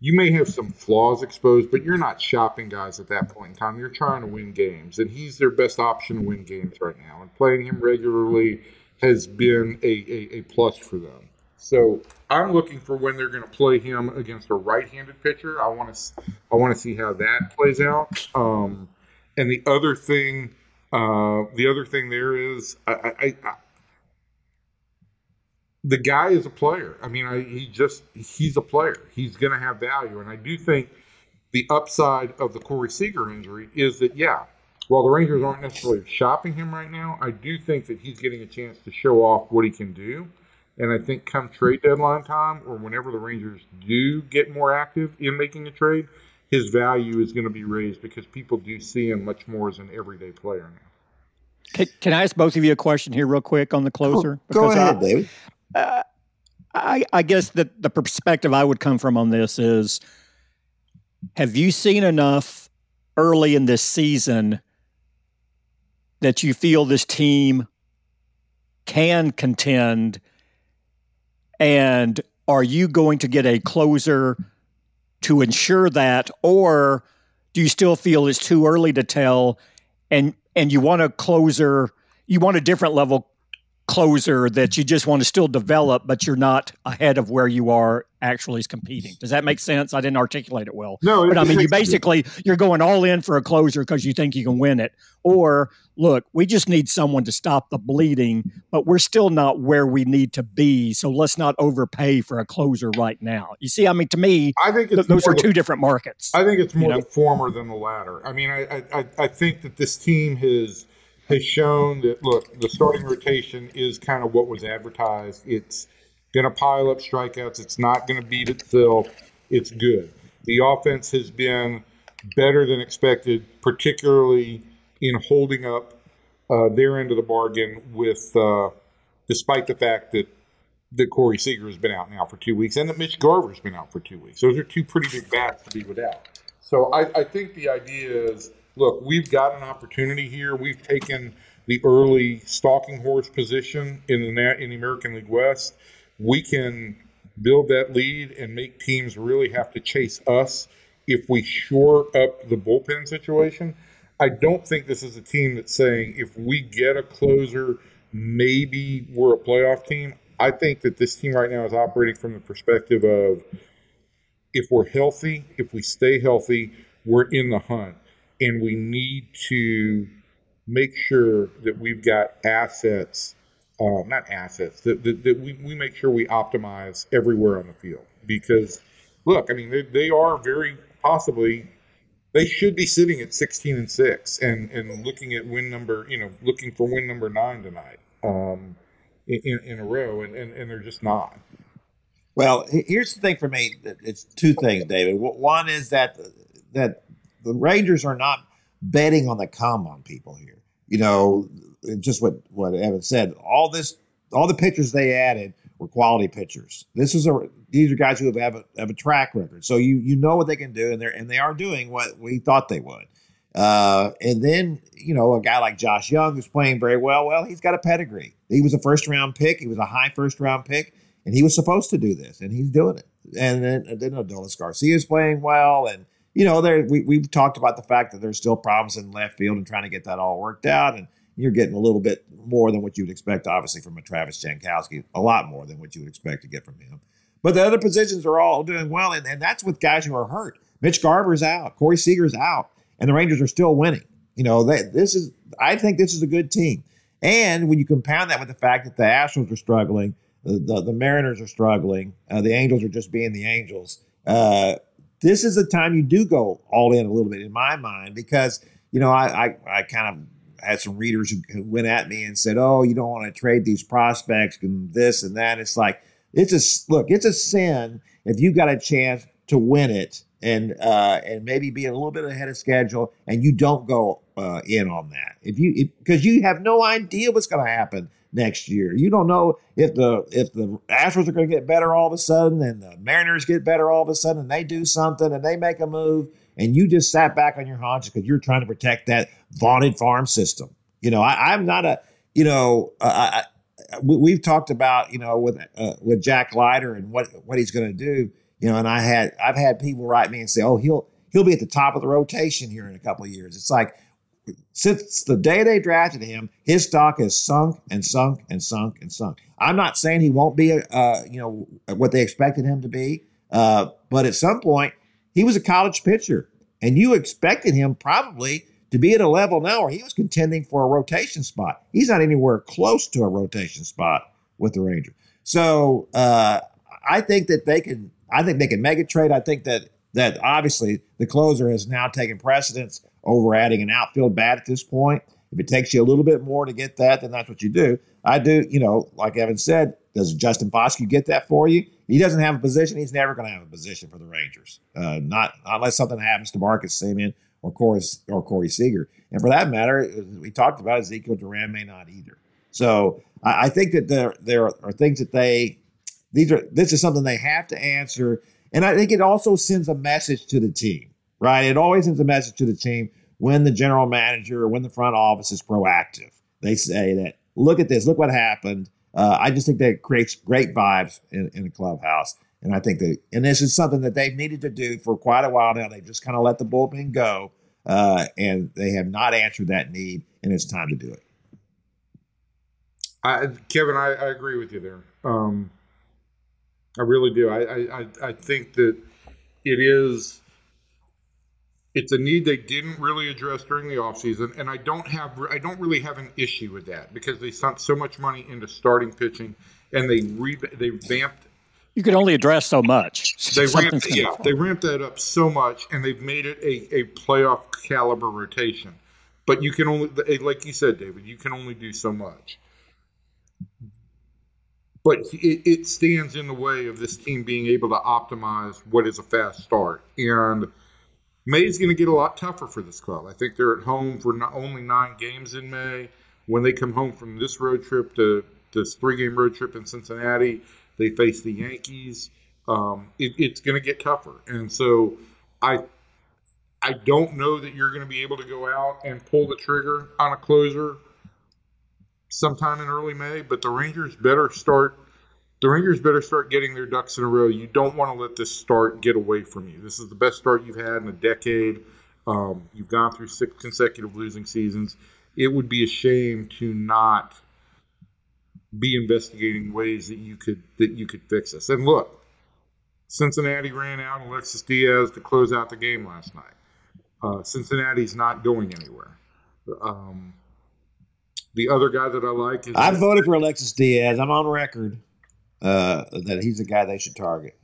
you may have some flaws exposed, but you're not shopping guys at that point in time. You're trying to win games, and he's their best option to win games right now. And playing him regularly has been a, a, a plus for them. So I'm looking for when they're going to play him against a right-handed pitcher. I want to I want to see how that plays out. Um, and the other thing, uh, the other thing there is, I, I, I, the guy is a player. I mean, I, he just he's a player. He's going to have value, and I do think the upside of the Corey Seager injury is that yeah, while the Rangers aren't necessarily shopping him right now, I do think that he's getting a chance to show off what he can do. And I think come trade deadline time or whenever the Rangers do get more active in making a trade, his value is going to be raised because people do see him much more as an everyday player now. Can, can I ask both of you a question here, real quick, on the closer? Go, go ahead, I, David. uh, I, I guess that the perspective I would come from on this is have you seen enough early in this season that you feel this team can contend? And are you going to get a closer to ensure that? Or do you still feel it's too early to tell and and you want a closer you want a different level closer that you just want to still develop, but you're not ahead of where you are actually is competing. Does that make sense? I didn't articulate it well. No, but I mean, you basically you're going all in for a closer because you think you can win it. Or look, we just need someone to stop the bleeding, but we're still not where we need to be. So let's not overpay for a closer right now. You see, I mean, to me, I think th- those are the, two different markets. I think it's more you know? the former than the latter. I mean, I, I I think that this team has has shown that look, the starting rotation is kind of what was advertised. It's going to pile up strikeouts. It's not going to beat itself. It's good. The offense has been better than expected, particularly in holding up uh, their end of the bargain. With uh, despite the fact that that Corey Seager has been out now for two weeks and that Mitch Garver's been out for two weeks. Those are two pretty big bats to be without. So I, I think the idea is look, we've got an opportunity here. We've taken the early stalking horse position in the in the American League West. We can build that lead and make teams really have to chase us if we shore up the bullpen situation. I don't think this is a team that's saying if we get a closer, maybe we're a playoff team. I think that this team right now is operating from the perspective of if we're healthy, if we stay healthy, we're in the hunt and we need to make sure that we've got assets, uh, not assets, that, that, that, we, we make sure we optimize everywhere on the field. Because, look, I mean, they, they are very possibly, they should be sitting at 16 and 6 and, and looking at win number, you know, looking for win number nine tonight um, in, in a row, and, and, and they're just not. Well, here's the thing for me. It's two things, David. One is that that the Rangers are not betting on the come on people here. You know, just what what Evan said. All this, all the pitchers they added were quality pitchers. This is a these are guys who have have a, have a track record. So you you know what they can do, and they're and they are doing what we thought they would. Uh, and then you know a guy like Josh Jung who's playing very well. Well, he's got a pedigree. He was a first round pick. He was a high first round pick, and he was supposed to do this, and he's doing it. And then, and then Adolis Garcia is playing well, and you know, there we we've talked about the fact that there's still problems in left field and trying to get that all worked out, and you're getting a little bit more than what you would expect, obviously, from a Travis Jankowski, a lot more than what you would expect to get from him. But the other positions are all doing well, and, and that's with guys who are hurt. Mitch Garver's out, Corey Seager's out, and the Rangers are still winning. You know, they, this is I think this is a good team. And when you compound that with the fact that the Astros are struggling, the, the, the Mariners are struggling, uh, the Angels are just being the Angels. Uh, this is the time you do go all in a little bit in my mind because you know I I, I kind of had some readers who, went at me and said, "Oh, you don't want to trade these prospects and this and that." It's like it's a look, it's a sin if you got a chance to win it and uh, and maybe be a little bit ahead of schedule and you don't go uh, in on that if you because you have no idea what's going to happen next year. You don't know if the if the Astros are going to get better all of a sudden and the Mariners get better all of a sudden and they do something and they make a move and you just sat back on your haunches because you're trying to protect that vaunted farm system. You know, I, am not a you know uh, I, we, have talked about you know with uh, with Jack Leiter and what what he's going to do. You know, and I had I've had people write me and say, oh he'll he'll be at the top of the rotation here in a couple of years. It's like since the day they drafted him, his stock has sunk and sunk and sunk and sunk. I'm not saying he won't be, uh, you know, what they expected him to be, uh, but at some point he was a college pitcher, and you expected him probably to be at a level now where he was contending for a rotation spot. He's not anywhere close to a rotation spot with the Rangers. So uh, I think that they can. I think they can make a trade. I think that that obviously the closer has now taken precedence over adding an outfield bat at this point. If it takes you a little bit more to get that, then that's what you do. I do, you know, like Evan said, does Justin Foscue get that for you? He doesn't have a position. He's never going to have a position for the Rangers, uh, not unless something happens to Marcus Semien or Corey or Corey Seager. And for that matter, we talked about Ezekiel Duran may not either. So I, I think that there there are things that they these are this is something they have to answer, and I think it also sends a message to the team, right? It always sends a message to the team when the general manager or when the front office is proactive. They say that look at this, look what happened. Uh, I just think that creates great vibes in, in the clubhouse. And I think that, and this is something that they've needed to do for quite a while now. They've just kind of let the bullpen go, uh, and they have not answered that need, and it's time to do it. I, Kevin, I, I agree with you there. Um, I really do. I, I, I think that it is it's a need they didn't really address during the offseason and i don't have i don't really have an issue with that because they sunk so much money into starting pitching and they re, they vamped you can only address so much. They ramped, yeah they ramped that up so much and they've made it a, a playoff caliber rotation. But you can only eh, like you said david you can only do so much. But it, it stands in the way of this team being able to optimize what is a fast start and May is going to get a lot tougher for this club. I think they're at home for not only nine games in May. When they come home from this road trip to this three game road trip in Cincinnati, they face the Yankees. Um, it, it's going to get tougher, and so I I don't know that you're going to be able to go out and pull the trigger on a closer sometime in early May. But the Rangers better start the Rangers better start getting their ducks in a row. You don't want to let this start get away from you. This is the best start you've had in a decade. Um, you've gone through six consecutive losing seasons. It would be a shame to not be investigating ways that you could that you could fix this. And look, Cincinnati ran out Alexis Diaz to close out the game last night. Uh, Cincinnati's not going anywhere. Um, the other guy that I like is I voted for Alexis Diaz. I'm on record uh, that he's the guy they should target.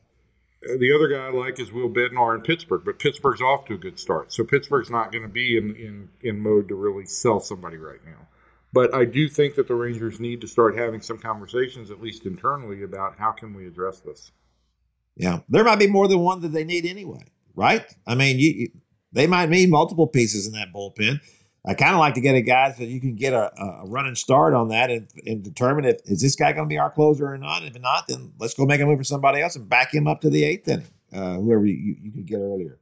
The other guy I like is Will Bednar in Pittsburgh, but Pittsburgh's off to a good start. So Pittsburgh's not going to be in, in, in mode to really sell somebody right now. But I do think that the Rangers need to start having some conversations, at least internally, about how can we address this. Yeah, there might be more than one that they need anyway, right? I mean, you, you they might need multiple pieces in that bullpen. I kind of like to get a guy so you can get a, a running start on that and, and determine if is this guy going to be our closer or not. If not, then let's go make a move for somebody else and back him up to the eighth inning, uh, whoever you, you could get earlier.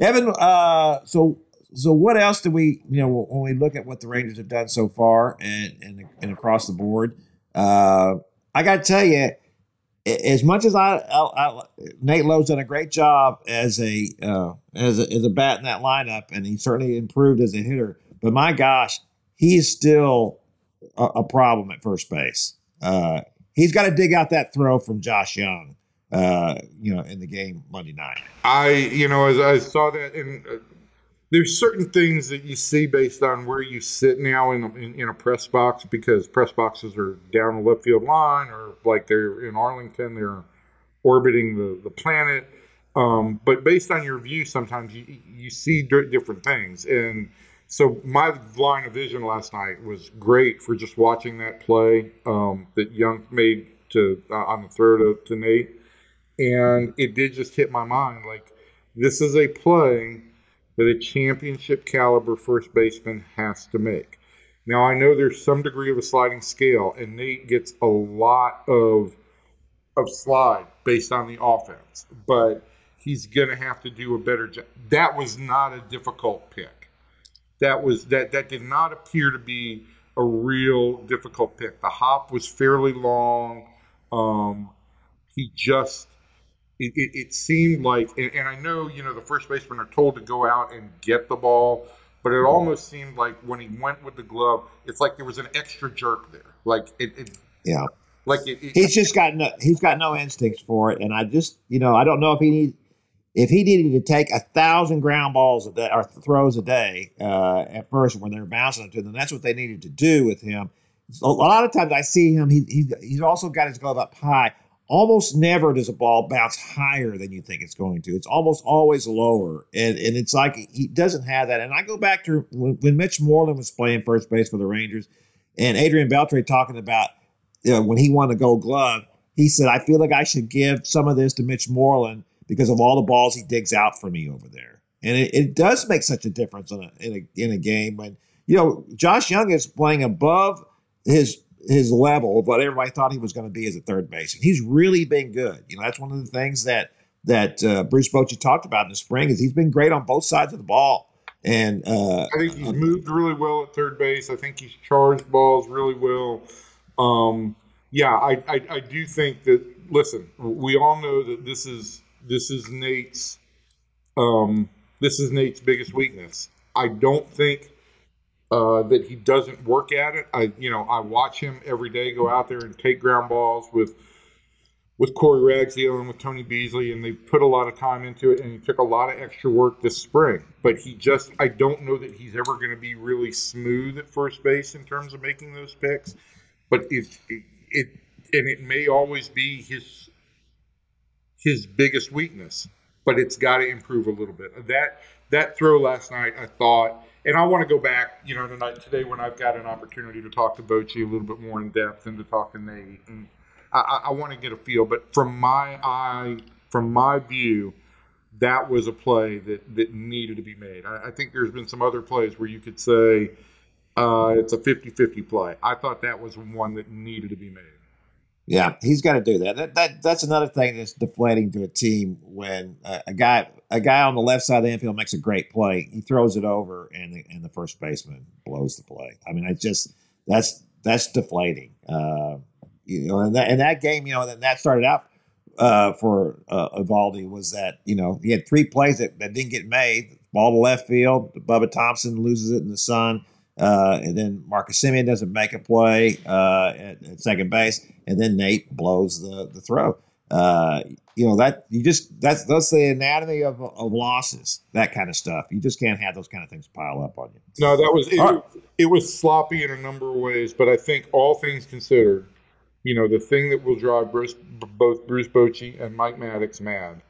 Evan, uh, so so what else do we you know when we look at what the Rangers have done so far and and, and across the board? Uh, I got to tell you, as much as I, I, I, Nate Lowe's done a great job as a uh, as a, as a bat in that lineup, and he certainly improved as a hitter. But my gosh, he's still a, a problem at first base. Uh, he's got to dig out that throw from Josh Jung. uh, you know, in the game Monday night. I, you know, as I saw that, and uh, there's certain things that you see based on where you sit now in, in, in a press box because press boxes are down the left field line or like they're in Arlington, they're orbiting the, the planet. Um, but based on your view, sometimes you, you see different things. And, so my line of vision last night was great for just watching that play um, that Jung made to uh, on the throw to, to Nate, and it did just hit my mind like this is a play that a championship caliber first baseman has to make. Now I know there's some degree of a sliding scale, and Nate gets a lot of of slide based on the offense, but he's going to have to do a better job. That was not a difficult pick that was that that did not appear to be a real difficult pick. The hop was fairly long. Um, he just it, it, it seemed like, and, and, I know you know the first basemen are told to go out and get the ball, but it almost seemed like when he went with the glove, it's like there was an extra jerk there. Like it, it yeah, like he's just got no he's got no instincts for it, and I just you know I don't know if he needs if he needed to take a thousand ground balls a day or throws a day uh, at first when they're bouncing to them, that's what they needed to do with him. A lot of times I see him, he, he, he's also got his glove up high. Almost never does a ball bounce higher than you think it's going to. It's almost always lower. And, and it's like he doesn't have that. And I go back to when, when Mitch Moreland was playing first base for the Rangers and Adrian Beltre talking about you know, when he won the gold glove, he said, I feel like I should give some of this to Mitch Moreland because of all the balls he digs out for me over there. And it, it does make such a difference in a, in a, in a game when, you know, Josh Jung is playing above his his level of what everybody thought he was going to be as a third baseman. He's really been good. You know, that's one of the things that that uh, Bruce Bochy talked about in the spring is he's been great on both sides of the ball. And uh, I think he's moved really well at third base. I think he's charged balls really well. Um, yeah, I, I, I do think that. Listen, we all know that this is this is Nate's um, this is Nate's biggest weakness. I don't think uh, that he doesn't work at it. I you know I watch him every day go out there and take ground balls with with Corey Ragsdale and with Tony Beasley, and they put a lot of time into it, and he took a lot of extra work this spring. But he just, I don't know that he's ever going to be really smooth at first base in terms of making those picks. But it, it, it and it may always be his his biggest weakness, but it's got to improve a little bit. That that throw last night, I thought, and I want to go back, you know, tonight today when I've got an opportunity to talk to Bochy a little bit more in depth and to talk to Nate and I, I want to get a feel, but from my eye, from my view, that was a play that, that needed to be made. I, I think there's been some other plays where you could say uh, it's a 50 50 play. I thought that was one that needed to be made. Yeah, he's got to do that. That, that. That's another thing that's deflating to a team when uh, a guy a guy on the left side of the infield makes a great play, he throws it over, and the, and the first baseman blows the play. I mean, it's just that's that's deflating. Uh, you know, and that, and that game, you know, that, that started out uh, for uh, Eovaldi was that, you know, he had three plays that, that didn't get made. Ball to left field, Bubba Thompson loses it in the sun. Uh, and then Marcus Semien doesn't make a play uh, at, at, second base, and then Nate blows the the throw. Uh, you know that you just that's that's the anatomy of, of losses. That kind of stuff. You just can't have those kind of things pile up on you. No, that was it, right. it was sloppy in a number of ways, but I think all things considered, you know, the thing that will drive Bruce, both Bruce Bochy and Mike Maddux mad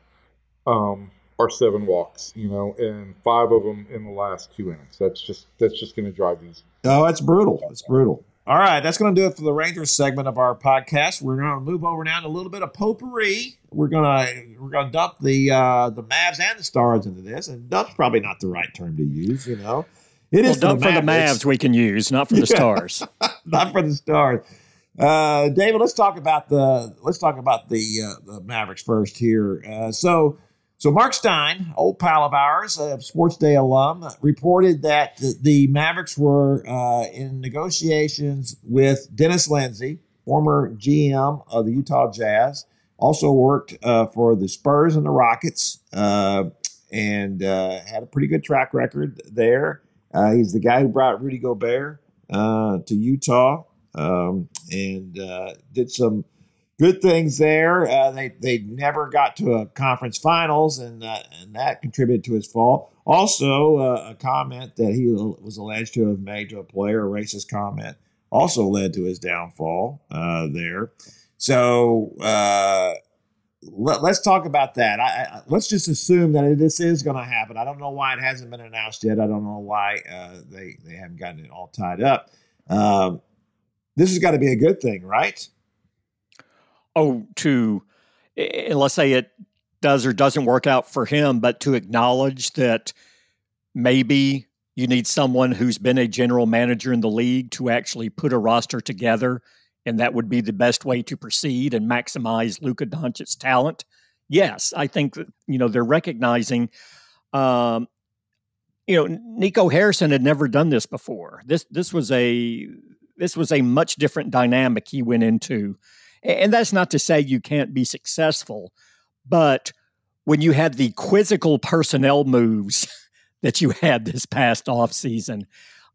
um, are seven walks, you know, and five of them in the last two innings. That's just that's just going to drive these. Oh, it's brutal. It's brutal. All right, that's going to do it for the Rangers segment of our podcast. We're going to move over now to a little bit of potpourri. We're going to we're going to dump the uh, the Mavs and the Stars into this, and dump's probably not the right term to use. You know, it well, is dump for the, for the Mavs we can use, not for the Stars. not for the Stars. Uh, David, let's talk about the let's talk about the, uh, the Mavericks first here. Uh, so, so Marc Stein, old pal of ours, a Sports Day alum, reported that the, Mavericks were uh, in negotiations with Dennis Lindsey, former GM of the Utah Jazz, also worked uh, for the Spurs and the Rockets, uh, and had a pretty good track record there. he's the guy who brought Rudy Gobert to Utah um, and uh, did some good things there. Uh, they they never got to a conference finals, and uh, and that contributed to his fall. Also, uh, a comment that he was alleged to have made to a player, a racist comment, also led to his downfall uh, there. So uh, let, us talk about that. I, I, let's just assume that this is going to happen. I don't know why it hasn't been announced yet. I don't know why they they haven't gotten it all tied up. Um, this has got to be a good thing, right? Oh, to let's say it does or doesn't work out for him, but to acknowledge that maybe you need someone who's been a general manager in the league to actually put a roster together, and that would be the best way to proceed and maximize Luka Doncic's talent. Yes, I think that you know they're recognizing. Um, you know, Nico Harrison had never done this before. This this was a this was a much different dynamic he went into. And that's not to say you can't be successful, but when you had the quizzical personnel moves that you had this past off season,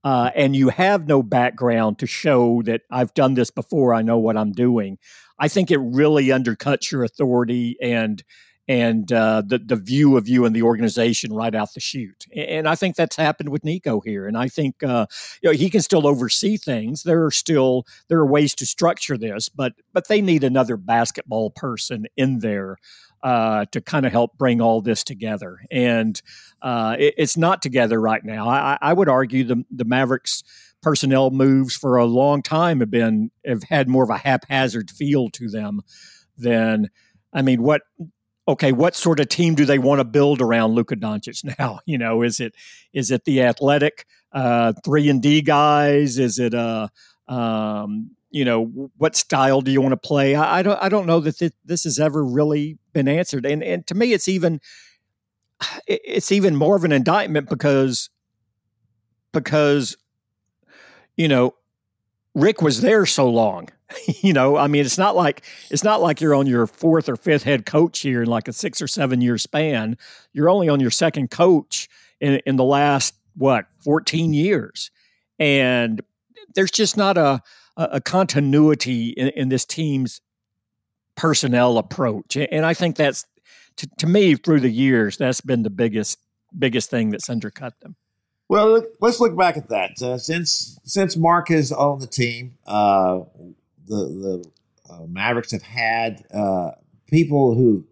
uh, and you have no background to show that I've done this before, I know what I'm doing. I think it really undercuts your authority and and uh, the the view of you and the organization right out the chute. And I think that's happened with Nico here. And I think uh, you know he can still oversee things. There are still there are ways to structure this, but but they need another basketball person in there. Uh, to kind of help bring all this together, and uh, it, it's not together right now. I, I would argue the the Mavericks personnel moves for a long time have been have had more of a haphazard feel to them than I mean, what okay, what sort of team do they want to build around Luka Doncic now? You know, is it is it the athletic uh, three and D guys? Is it uh, um, you know, what style do you want to play? I, I don't I don't know that th- this has ever really been answered. And and to me, it's even it's even more of an indictment because because you know Rick was there so long. you know, I mean, it's not like it's not like you're on your fourth or fifth head coach here in like a six or seven year span. You're only on your second coach in, in the last what 14 years, and there's just not a a continuity in, in this team's personnel approach, and I think that's to, to me through the years that's been the biggest biggest thing that's undercut them. Well, let's look back at that. Uh, since since Mark has owned the team, uh, the the uh, Mavericks have had uh, people who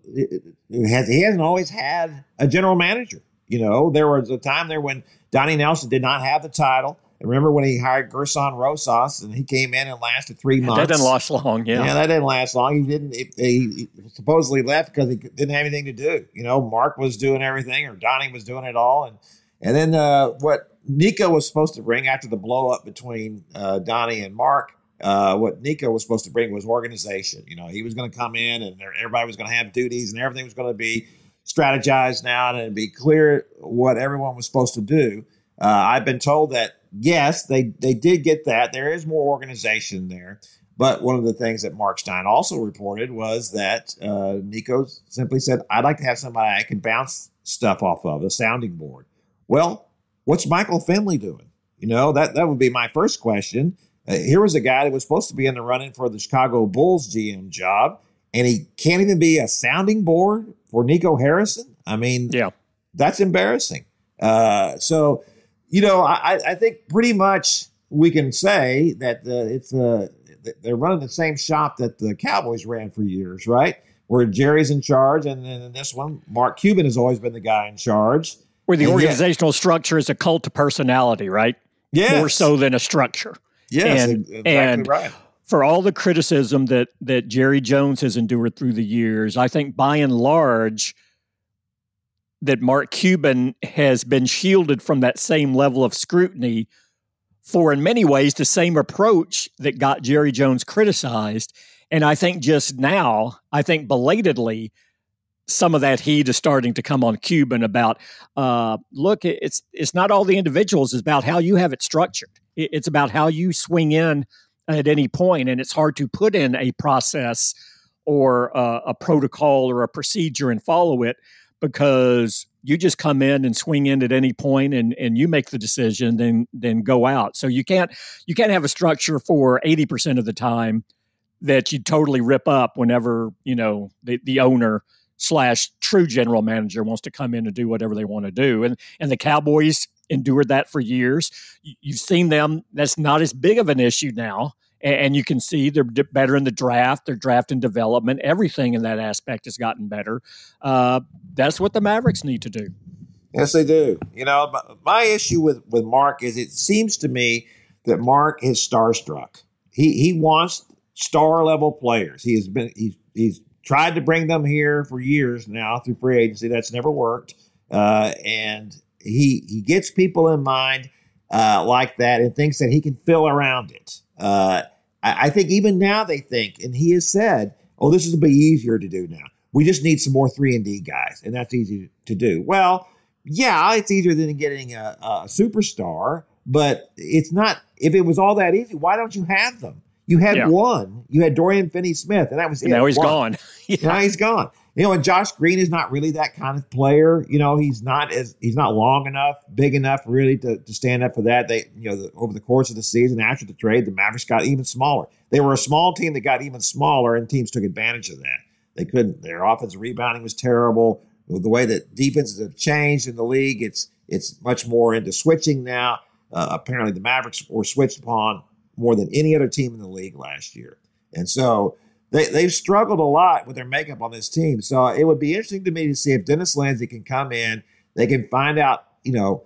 has he hasn't always had a general manager. You know, there was a time there when Donnie Nelson did not have the title. I Remember when he hired Gersson Rosas and he came in and lasted three months? That didn't last long. Yeah, yeah, that didn't last long. He didn't. He, he supposedly left because he didn't have anything to do. You know, Mark was doing everything, or Donnie was doing it all, and and then uh, what Nico was supposed to bring after the blow up between uh, Donnie and Mark uh, what Nico was supposed to bring was organization. You know, he was going to come in and everybody was going to have duties and everything was going to be strategized now and be clear what everyone was supposed to do. Uh, I've been told that yes, they they did get that. There is more organization there. But one of the things that Marc Stein also reported was that uh, Nico simply said, "I'd like to have somebody I can bounce stuff off of, a sounding board." Well, what's Michael Finley doing? You know that that would be my first question. Uh, here was a guy that was supposed to be in the running for the Chicago Bulls GM job, and he can't even be a sounding board for Nico Harrison. I mean, yeah, that's embarrassing. Uh, so, you know, I, I think pretty much we can say that the, it's the they're running the same shop that the Cowboys ran for years, right? Where Jerry's in charge, and then in this one, Mark Cuban has always been the guy in charge. Where the and organizational yet, structure is a cult of personality, right? Yeah, more so than a structure. Yes, and, exactly and right. For all the criticism that that Jerry Jones has endured through the years, I think by and large that Mark Cuban has been shielded from that same level of scrutiny for in many ways the same approach that got Jerry Jones criticized. And I think just now, I think belatedly, some of that heat is starting to come on Cuban about uh, look, it's it's not all the individuals, it's about how you have it structured. It's about how you swing in at any point, and it's hard to put in a process or a, a protocol or a procedure and follow it because you just come in and swing in at any point and, and you make the decision then then go out. So you can't you can't have a structure for 80% of the time that you totally rip up whenever you know the, the owner slash true general manager wants to come in and do whatever they want to do. And and the cowboys endured that for years. You've seen them. That's not as big of an issue now. And you can see they're better in the draft, their draft and development. Everything in that aspect has gotten better. Uh, that's what the Mavericks need to do. Yes, they do. You know, my issue with, with Mark is it seems to me that Mark is starstruck. He he wants star level players. He has been he's he's tried to bring them here for years now through free agency. That's never worked. Uh, and he he gets people in mind uh, like that and thinks that he can fill around it. Uh, I, I, think even now they think, and he has said, "Oh, this is a bit easier to do now. We just need some more three and D guys, and that's easy to do." Well, yeah, it's easier than getting a, a superstar, but it's not. If it was all that easy, why don't you have them? You had yeah. one. You had Dorian Finney-Smith, and that was it. Now he's one. gone. yeah. Now he's gone. You know, and Josh Green is not really that kind of player. You know, he's not as he's not long enough, big enough, really to, to stand up for that. They, you know, the, over the course of the season after the trade, the Mavericks got even smaller. They were a small team that got even smaller, and teams took advantage of that. They couldn't. Their offensive rebounding was terrible. The way that defenses have changed in the league, it's it's much more into switching now. Uh, apparently, the Mavericks were switched upon more than any other team in the league last year. And so they, they've struggled a lot with their makeup on this team. So it would be interesting to me to see if Dennis Lindsey can come in. They can find out, you know,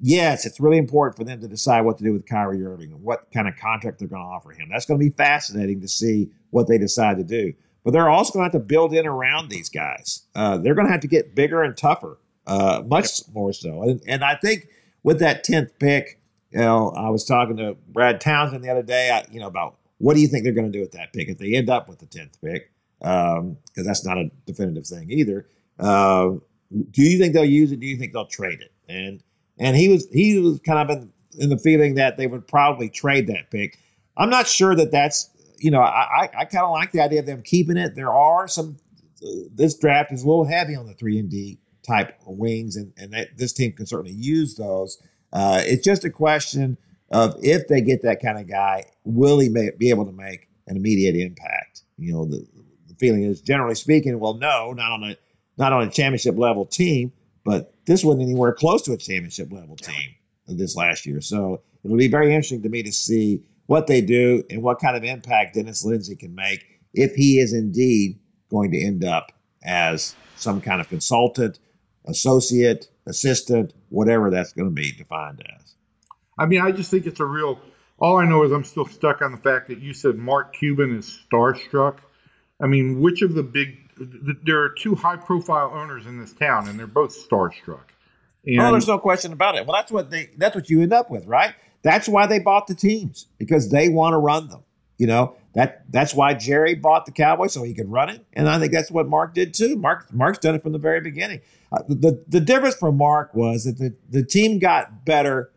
yes, it's really important for them to decide what to do with Kyrie Irving and what kind of contract they're going to offer him. That's going to be fascinating to see what they decide to do. But they're also going to have to build in around these guys. Uh, they're going to have to get bigger and tougher, uh, much more so. And, and I think with that 10th pick, you know, I was talking to Brad Townsend the other day, I, you know, about What do you think they're going to do with that pick if they end up with the tenth pick? Because um, that's not a definitive thing either. Uh, do you think they'll use it? Do you think they'll trade it? And and he was he was kind of in, in the feeling that they would probably trade that pick. I'm not sure that that's you know I I, I kind of like the idea of them keeping it. There are some this draft is a little heavy on the three and D type wings, and and that, this team can certainly use those. Uh, it's just a question of if they get that kind of guy, will he may, be able to make an immediate impact? You know, the, the feeling is generally speaking, well, no, not on a not on a championship level team, but this wasn't anywhere close to a championship level team this last year. So it'll be very interesting to me to see what they do and what kind of impact Dennis Lindsey can make if he is indeed going to end up as some kind of consultant, associate, assistant, whatever that's going to be defined as. I mean, I just think it's a real. All I know is I'm still stuck on the fact that you said Mark Cuban is starstruck. I mean, which of the big there are two high profile owners in this town, and they're both starstruck. And oh, there's no question about it. Well, that's what they that's what you end up with, right? That's why they bought the teams because they want to run them. You know that that's why Jerry bought the Cowboys so he could run it, and I think that's what Mark did too. Mark Mark's done it from the very beginning. Uh, the the difference for Mark was that the the team got better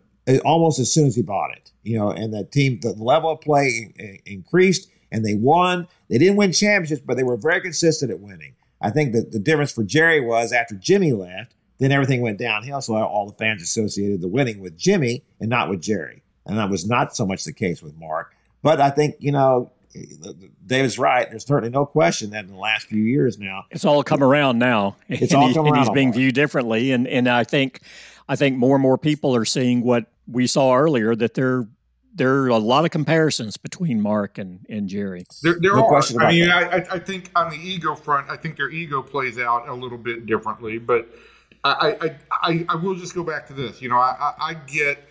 almost as soon as he bought it. You know, and the team the level of play increased and they won. They didn't win championships, but they were very consistent at winning. I think that the difference for Jerry was after Jimmy left, then everything went downhill. So all the fans associated the winning with Jimmy and not with Jerry. And that was not so much the case with Mark. But I think, you know, David's right. There's certainly no question that in the last few years now, it's all come around now. It's and all he, come and he's being viewed differently, and and I think, I think more and more people are seeing what we saw earlier that they're there are a lot of comparisons between Mark and, and Jerry. There, there no are. Question I mean, I, I, think on the ego front, I think their ego plays out a little bit differently. But I, I, I, I will just go back to this. You know, I, I get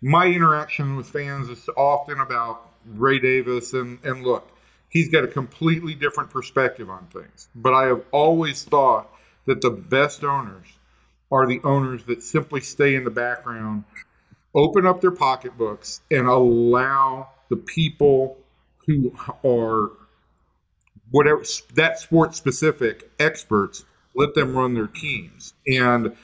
my interaction with fans is often about Ray Davis, and and look, he's got a completely different perspective on things. But I have always thought that the best owners are the owners that simply stay in the background open up their pocketbooks and allow the people who are whatever that sport specific experts let them run their teams. And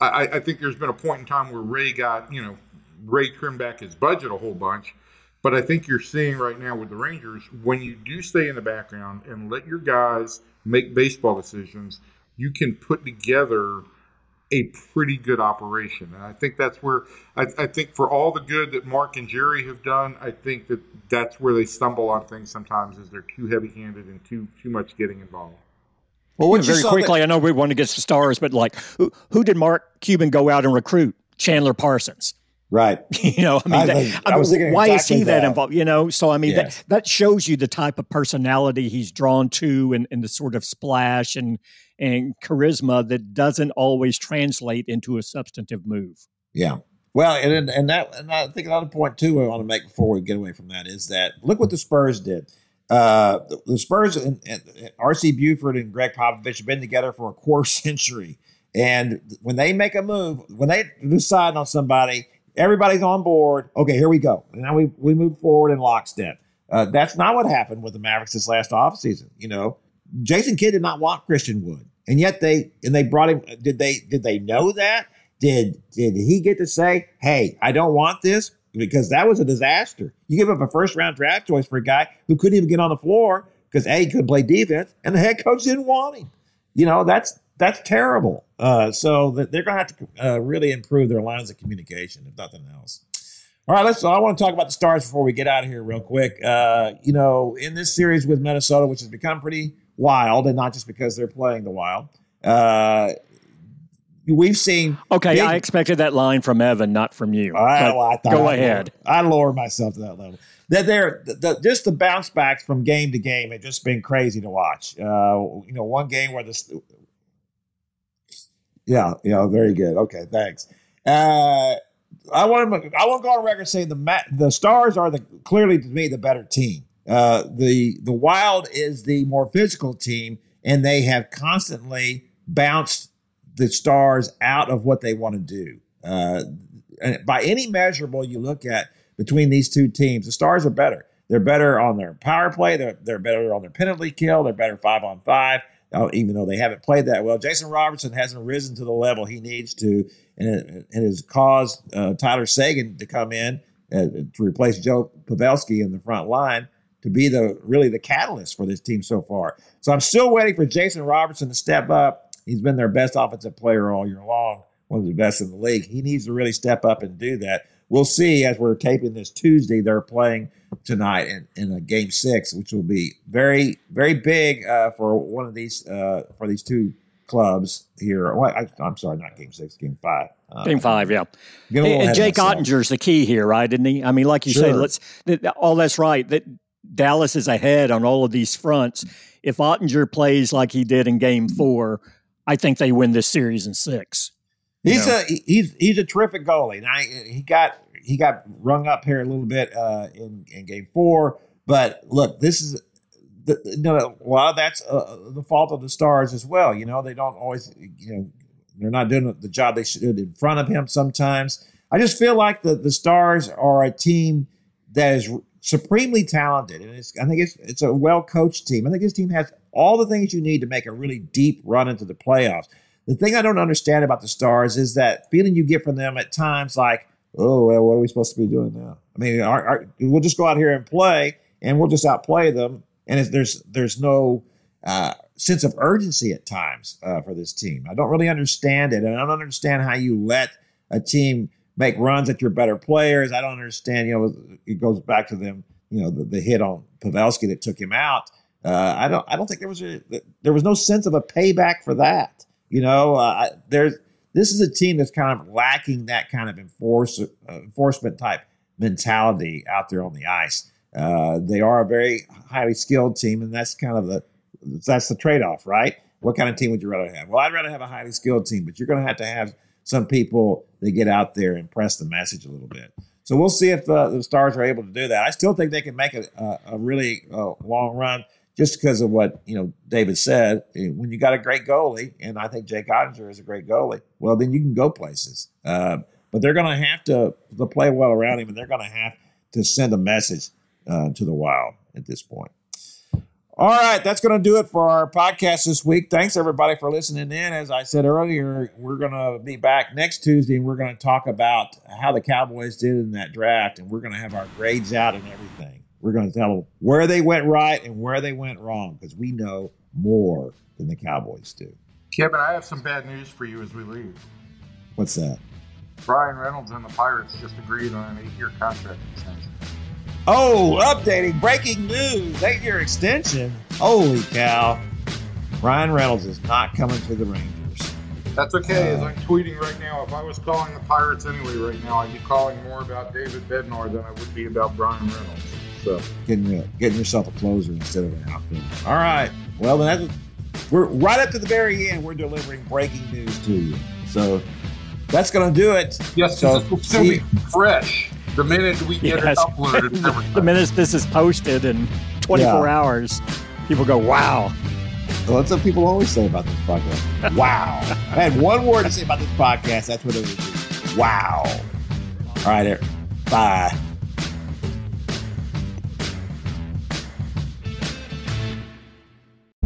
I, I, think there's been a point in time where ray got you know ray trimmed back his budget a whole bunch. But i think you're seeing right now with the rangers when you do stay in the background and let your guys make baseball decisions you can put together a pretty good operation. And I think that's where I, I, think for all the good that Mark and Jerry have done, I think that that's where they stumble on things sometimes is they're too heavy-handed and too too much getting involved. Well, yeah, very quickly, that- I know we want to get to stars, but like, who, who did Mark Cuban go out and recruit? Chandler Parsons. Right. You know, I mean, I, that, I, I was thinking why exactly is he that. involved? You know, so I mean, yes. that, that shows you the type of personality he's drawn to and, and the sort of splash and and charisma that doesn't always translate into a substantive move. Yeah. Well, and and that and I think another point too I want to make before we get away from that is that look what the Spurs did. Uh, the, the Spurs and, and R.C. Buford and Gregg Popovich have been together for a quarter century, and when they make a move, when they decide on somebody, everybody's on board. Okay, here we go. And now we we move forward in lockstep. Uh, that's not what happened with the Mavericks this last offseason. You know, Jason Kidd did not want Christian Wood, and yet they and they brought him. Did they did they know that? Did did he get to say, "Hey, I don't want this"? Because that was a disaster. You give up a first round draft choice for a guy who couldn't even get on the floor because a he couldn't play defense, and the head coach didn't want him. You know that's that's terrible. Uh, so they're going to have to uh, really improve their lines of communication, if nothing else. All right, let's. I want to talk about the Stars before we get out of here, real quick. Uh, you know, in this series with Minnesota, which has become pretty wild, and not just because they're playing the wild. Uh, we've seen. Okay, big, I expected that line from Evan, not from you. I, well, I go I'd ahead. I lower myself to that level. That they're the, just the bounce backs from game to game have just been crazy to watch. Uh, you know, one game where the yeah, yeah, very good. Okay, thanks. Uh, I want to I want to go on record saying the the Stars are the clearly to me the better team. Uh, the the Wild is the more physical team, and they have constantly bounced the Stars out of what they want to do. Uh, by any measurable you look at between these two teams, the Stars are better. They're better on their power play. They're, they're better on their penalty kill. They're better five on five, even though they haven't played that well. Jason Robertson hasn't risen to the level he needs to, and and has caused uh, Tyler Seguin to come in uh, to replace Joe Pavelski in the front line to be the really the catalyst for this team so far. So I'm still waiting for Jason Robertson to step up. He's been their best offensive player all year long, one of the best in the league. He needs to really step up and do that. We'll see as we're taping this Tuesday. They're playing tonight in, in a game six, which will be very, very big uh, for one of these uh, for these two clubs here. Well, I, am sorry, not game six, game five. Uh, game five, yeah. And, Jake Oettinger's the key here, right? Isn't he? I mean, like you sure. say, let's all that's right. That Dallas is ahead on all of these fronts. If Oettinger plays like he did in game four, I think they win this series in six. He's know? a he's he's a terrific goalie. Now he got he got rung up here a little bit uh, in in game four, but look, this is the, you know, well, that's uh, the fault of the Stars as well. You know, they don't always, you know, they're not doing the job they should in front of him sometimes. I just feel like the, the Stars are a team that is supremely talented, and it's, I think it's it's a well coached team. I think this team has all the things you need to make a really deep run into the playoffs. The thing I don't understand about the Stars is that feeling you get from them at times, like, oh, well, what are we supposed to be doing now? I mean, our, our, we'll just go out here and play, and we'll just outplay them and there's there's no uh, sense of urgency at times uh, for this team. I don't really understand it, and I don't understand how you let a team make runs at your better players. I don't understand. You know, it goes back to them. You know, the, the hit on Pavelski that took him out. Uh, I don't. I don't think there was a there was no sense of a payback for that. You know, uh, there's this is a team that's kind of lacking that kind of enforce, uh, enforcement type mentality out there on the ice. Uh, they are a very highly skilled team, and that's kind of the that's the trade off, right? What kind of team would you rather have? Well, I'd rather have a highly skilled team, but you're going to have to have some people that get out there and press the message a little bit. So we'll see if uh, the Stars are able to do that. I still think they can make a, a, a really uh, long run just because of what you know David said. When you got a great goalie, and I think Jake Oettinger is a great goalie, well then you can go places. Uh, but they're going to have to to play well around him, and they're going to have to send a message uh, to the wild at this point. All right, that's going to do it for our podcast this week. Thanks everybody for listening in. As I said earlier, we're going to be back next Tuesday and we're going to talk about how the Cowboys did in that draft and we're going to have our grades out and everything. We're going to tell them where they went right and where they went wrong because we know more than the Cowboys do. Kevin, I have some bad news for you as we leave. What's that? Bryan Reynolds and the Pirates just agreed on an eight-year contract extension. Oh, updating breaking news. Eight year extension. Holy cow. Ryan Reynolds is not coming to the Rangers. That's okay, uh, as I'm tweeting right now. If I was calling the Pirates anyway right now, I'd be calling more about David Bednar than I would be about Bryan Reynolds. So getting uh, getting yourself a closer instead of an outfielder. All right. Well, then that's, we're right up to the very end. We're delivering breaking news to you. So that's going to do it. Yes, so it's going to be fresh the minute we get yes. it uploaded. the minute this is posted in 24 yeah. hours, people go, wow. Well, that's what people always say about this podcast. wow. I had one word to say about this podcast. That's what it would be. Wow. All right, bye.